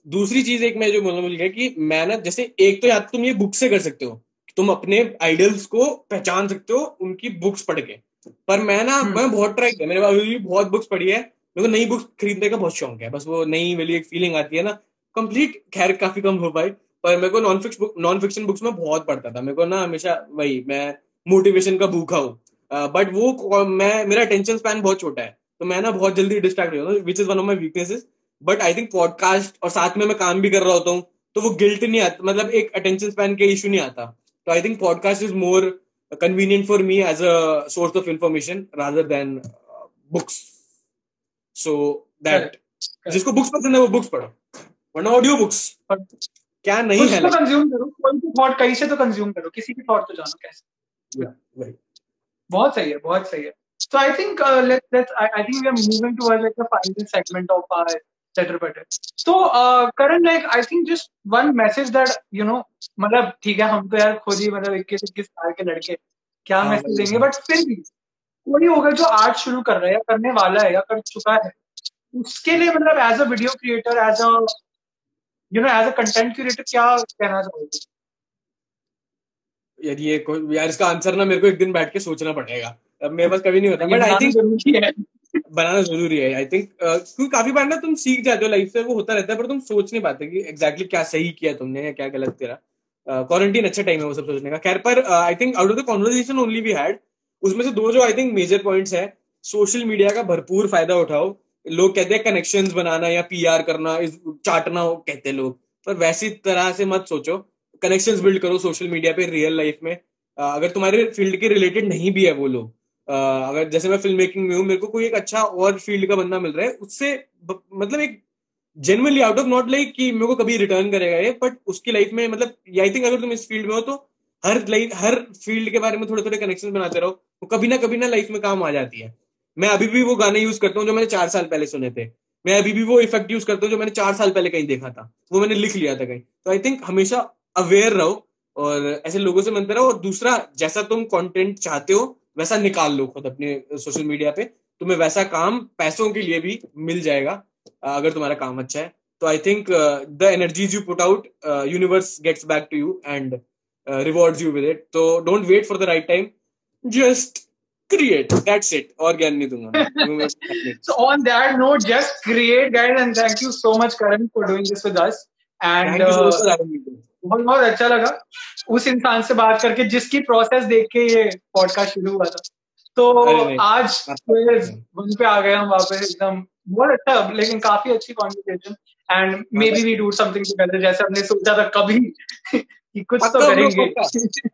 दूसरी चीज़ एक मैं जो बोलना भूल गया कि मैं ना जैसे एक तो या तुम ये बुक से कर सकते हो तुम अपने आइडल्स को पहचान सकते हो उनकी बुक्स पढ़ के पर मैं ना हम्म। मैं बहुत ट्राई किया मेरे पास भी बहुत बुक्स पढ़ी है मेरे को नई बुक्स खरीदने का बहुत शौक है बस वो नई वाली एक फीलिंग आती है ना कंप्लीट खैर काफ़ी कम हो पाई पर मेरे को non fix book non fiction books में बहुत पढ़ता था। मेरे को ना हमेशा वही मैं मोटिवेशन का भूखा हूँ। बट वो मैं मेरा अटेंशन स्पैन बहुत छोटा है। तो मैं ना बहुत जल्दी डिस्ट्रैक्ट हो जाता which is one of my weaknesses but I think podcast और साथ में मैं काम भी कर रहा होता हूँ तो वो गिल्ट नहीं आता मतलब एक अटेंशन स्पैन के इशू नहीं आता। तो I think podcast is more convenient for me as a source of information rather than books so that जिसको बुक्स पसंद है वो बुक्स पढ़ो। वरना ऑडियो बुक्स क्या नहीं है कंज्यूम करो कोई तो थॉट कहीं से तो कंज्यूम करो किसी की थॉट तो जानो कैसे? बहुत सही है बहुत सही है। So I think uh, let's let's I, I think we are moving towards like the final segment of our chatter patter. So uh, Karan, like I think just one message that you know, मतलब ठीक है हम तो यार खुद ही मतलब इक्कीस इक्कीस साल के लड़के क्या हाँ, मैसेज देंगे? बट फिर भी कोई होगा जो आर्ट शुरू कर रहा है करने वाला है या कर चुका है उसके लिए मतलब as a video creator as a you know as a content creator क्या कहना चाहोगे? यार ये कोई यार इसका आंसर ना मेरे को एक दिन बैठ के सोचना पड़ेगा। अब मेरे पास कभी नहीं होता बट आई थिंक ज़रूरी है। बनाना ज़रूरी है आई थिंक क्योंकि काफ़ी बार ना तुम सीख जाते हो लाइफ से वो होता रहता है पर तुम सोच नहीं पाते कि एग्जैक्टली क्या सही किया तुमने या क्या गलत तेरा क्वारंटीन अच्छा टाइम है वो सब सोचने का। खैर पर I think out of the conversation only we had उसमें से दो जो आई थिंक मेजर पॉइंट्स है सोशल मीडिया का भरपूर फ़ायदा उठाओ लोग कहते हैं कनेक्शन बनाना या पीआर करना चाटना कहते लोग। पर वैसी तरह से मत सोचो। कनेक्शन बिल्ड करो सोशल मीडिया पे रियल लाइफ में। अगर तुम्हारे फ़ील्ड के रिलेटेड नहीं भी है वो लोग अगर जैसे मैं फ़िल्म मेकिंग में हूँ, मेरे को कोई एक अच्छा और फ़ील्ड का बंदा मिल रहा है, उससे मतलब एक genuinely out of not like कि मेरे को कभी रिटर्न करेगा ये बट उसकी लाइफ में मतलब आई थिंक अगर तुम इस फ़ील्ड में हो तो हर लाइफ हर फ़ील्ड के बारे में थोड़े थोड़े कनेक्शन बनाते रहो। वो कभी ना कभी ना लाइफ में काम आ जाती है। मैं अभी भी वो गाने यूज़ करता हूँ जो मैंने चार साल पहले सुने थे। मैं अभी भी वो इफ़ेक्ट यूज़ करता हूँ जो मैंने चार साल पहले कहीं देखा था। वो मैंने लिख लिया था कहीं। तो आई थिंक हमेशा अवेयर रहो और ऐसे लोगों से मिलते रहो और दूसरा, जैसा तुम कंटेंट चाहते हो, वैसा निकाल लो खुद अपने सोशल मीडिया पे। तुम्हें वैसा काम पैसों के लिए भी मिल जाएगा अगर तुम्हारा काम अच्छा है। तो I think the energies you put out universe gets back to you and rewards you with it तो don't wait for the right time just create that's it और ज्ञान नहीं दूँगा [laughs] So on that note, just create, guys, and thank you so much, Karan, for doing this with us. And Thank you so much uh, for having me. बहुत बहुत अच्छा लगा उस इंसान से बात करके जिसकी प्रोसेस देख के ये पॉडकास्ट शुरू हुआ था। तो आज वन पे आ गए हम वापस एकदम। बहुत अच्छा लेकिन काफ़ी अच्छी conversation and maybe we do something together जैसे हमने सोचा था कभी [laughs] कि कुछ तो करेंगे।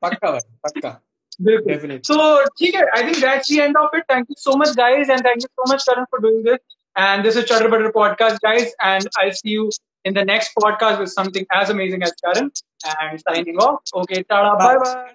पक्का। पक्का। बिल्कुल Definitely. So, ठीक है, I think that's the end of it. Thank you so much, guys, and thank you so much, Karan, for doing this. And this is Chutter Butter Podcast, guys, and I'll see you in the next podcast with something as amazing as Karan. And signing off. Okay, tada, bye bye.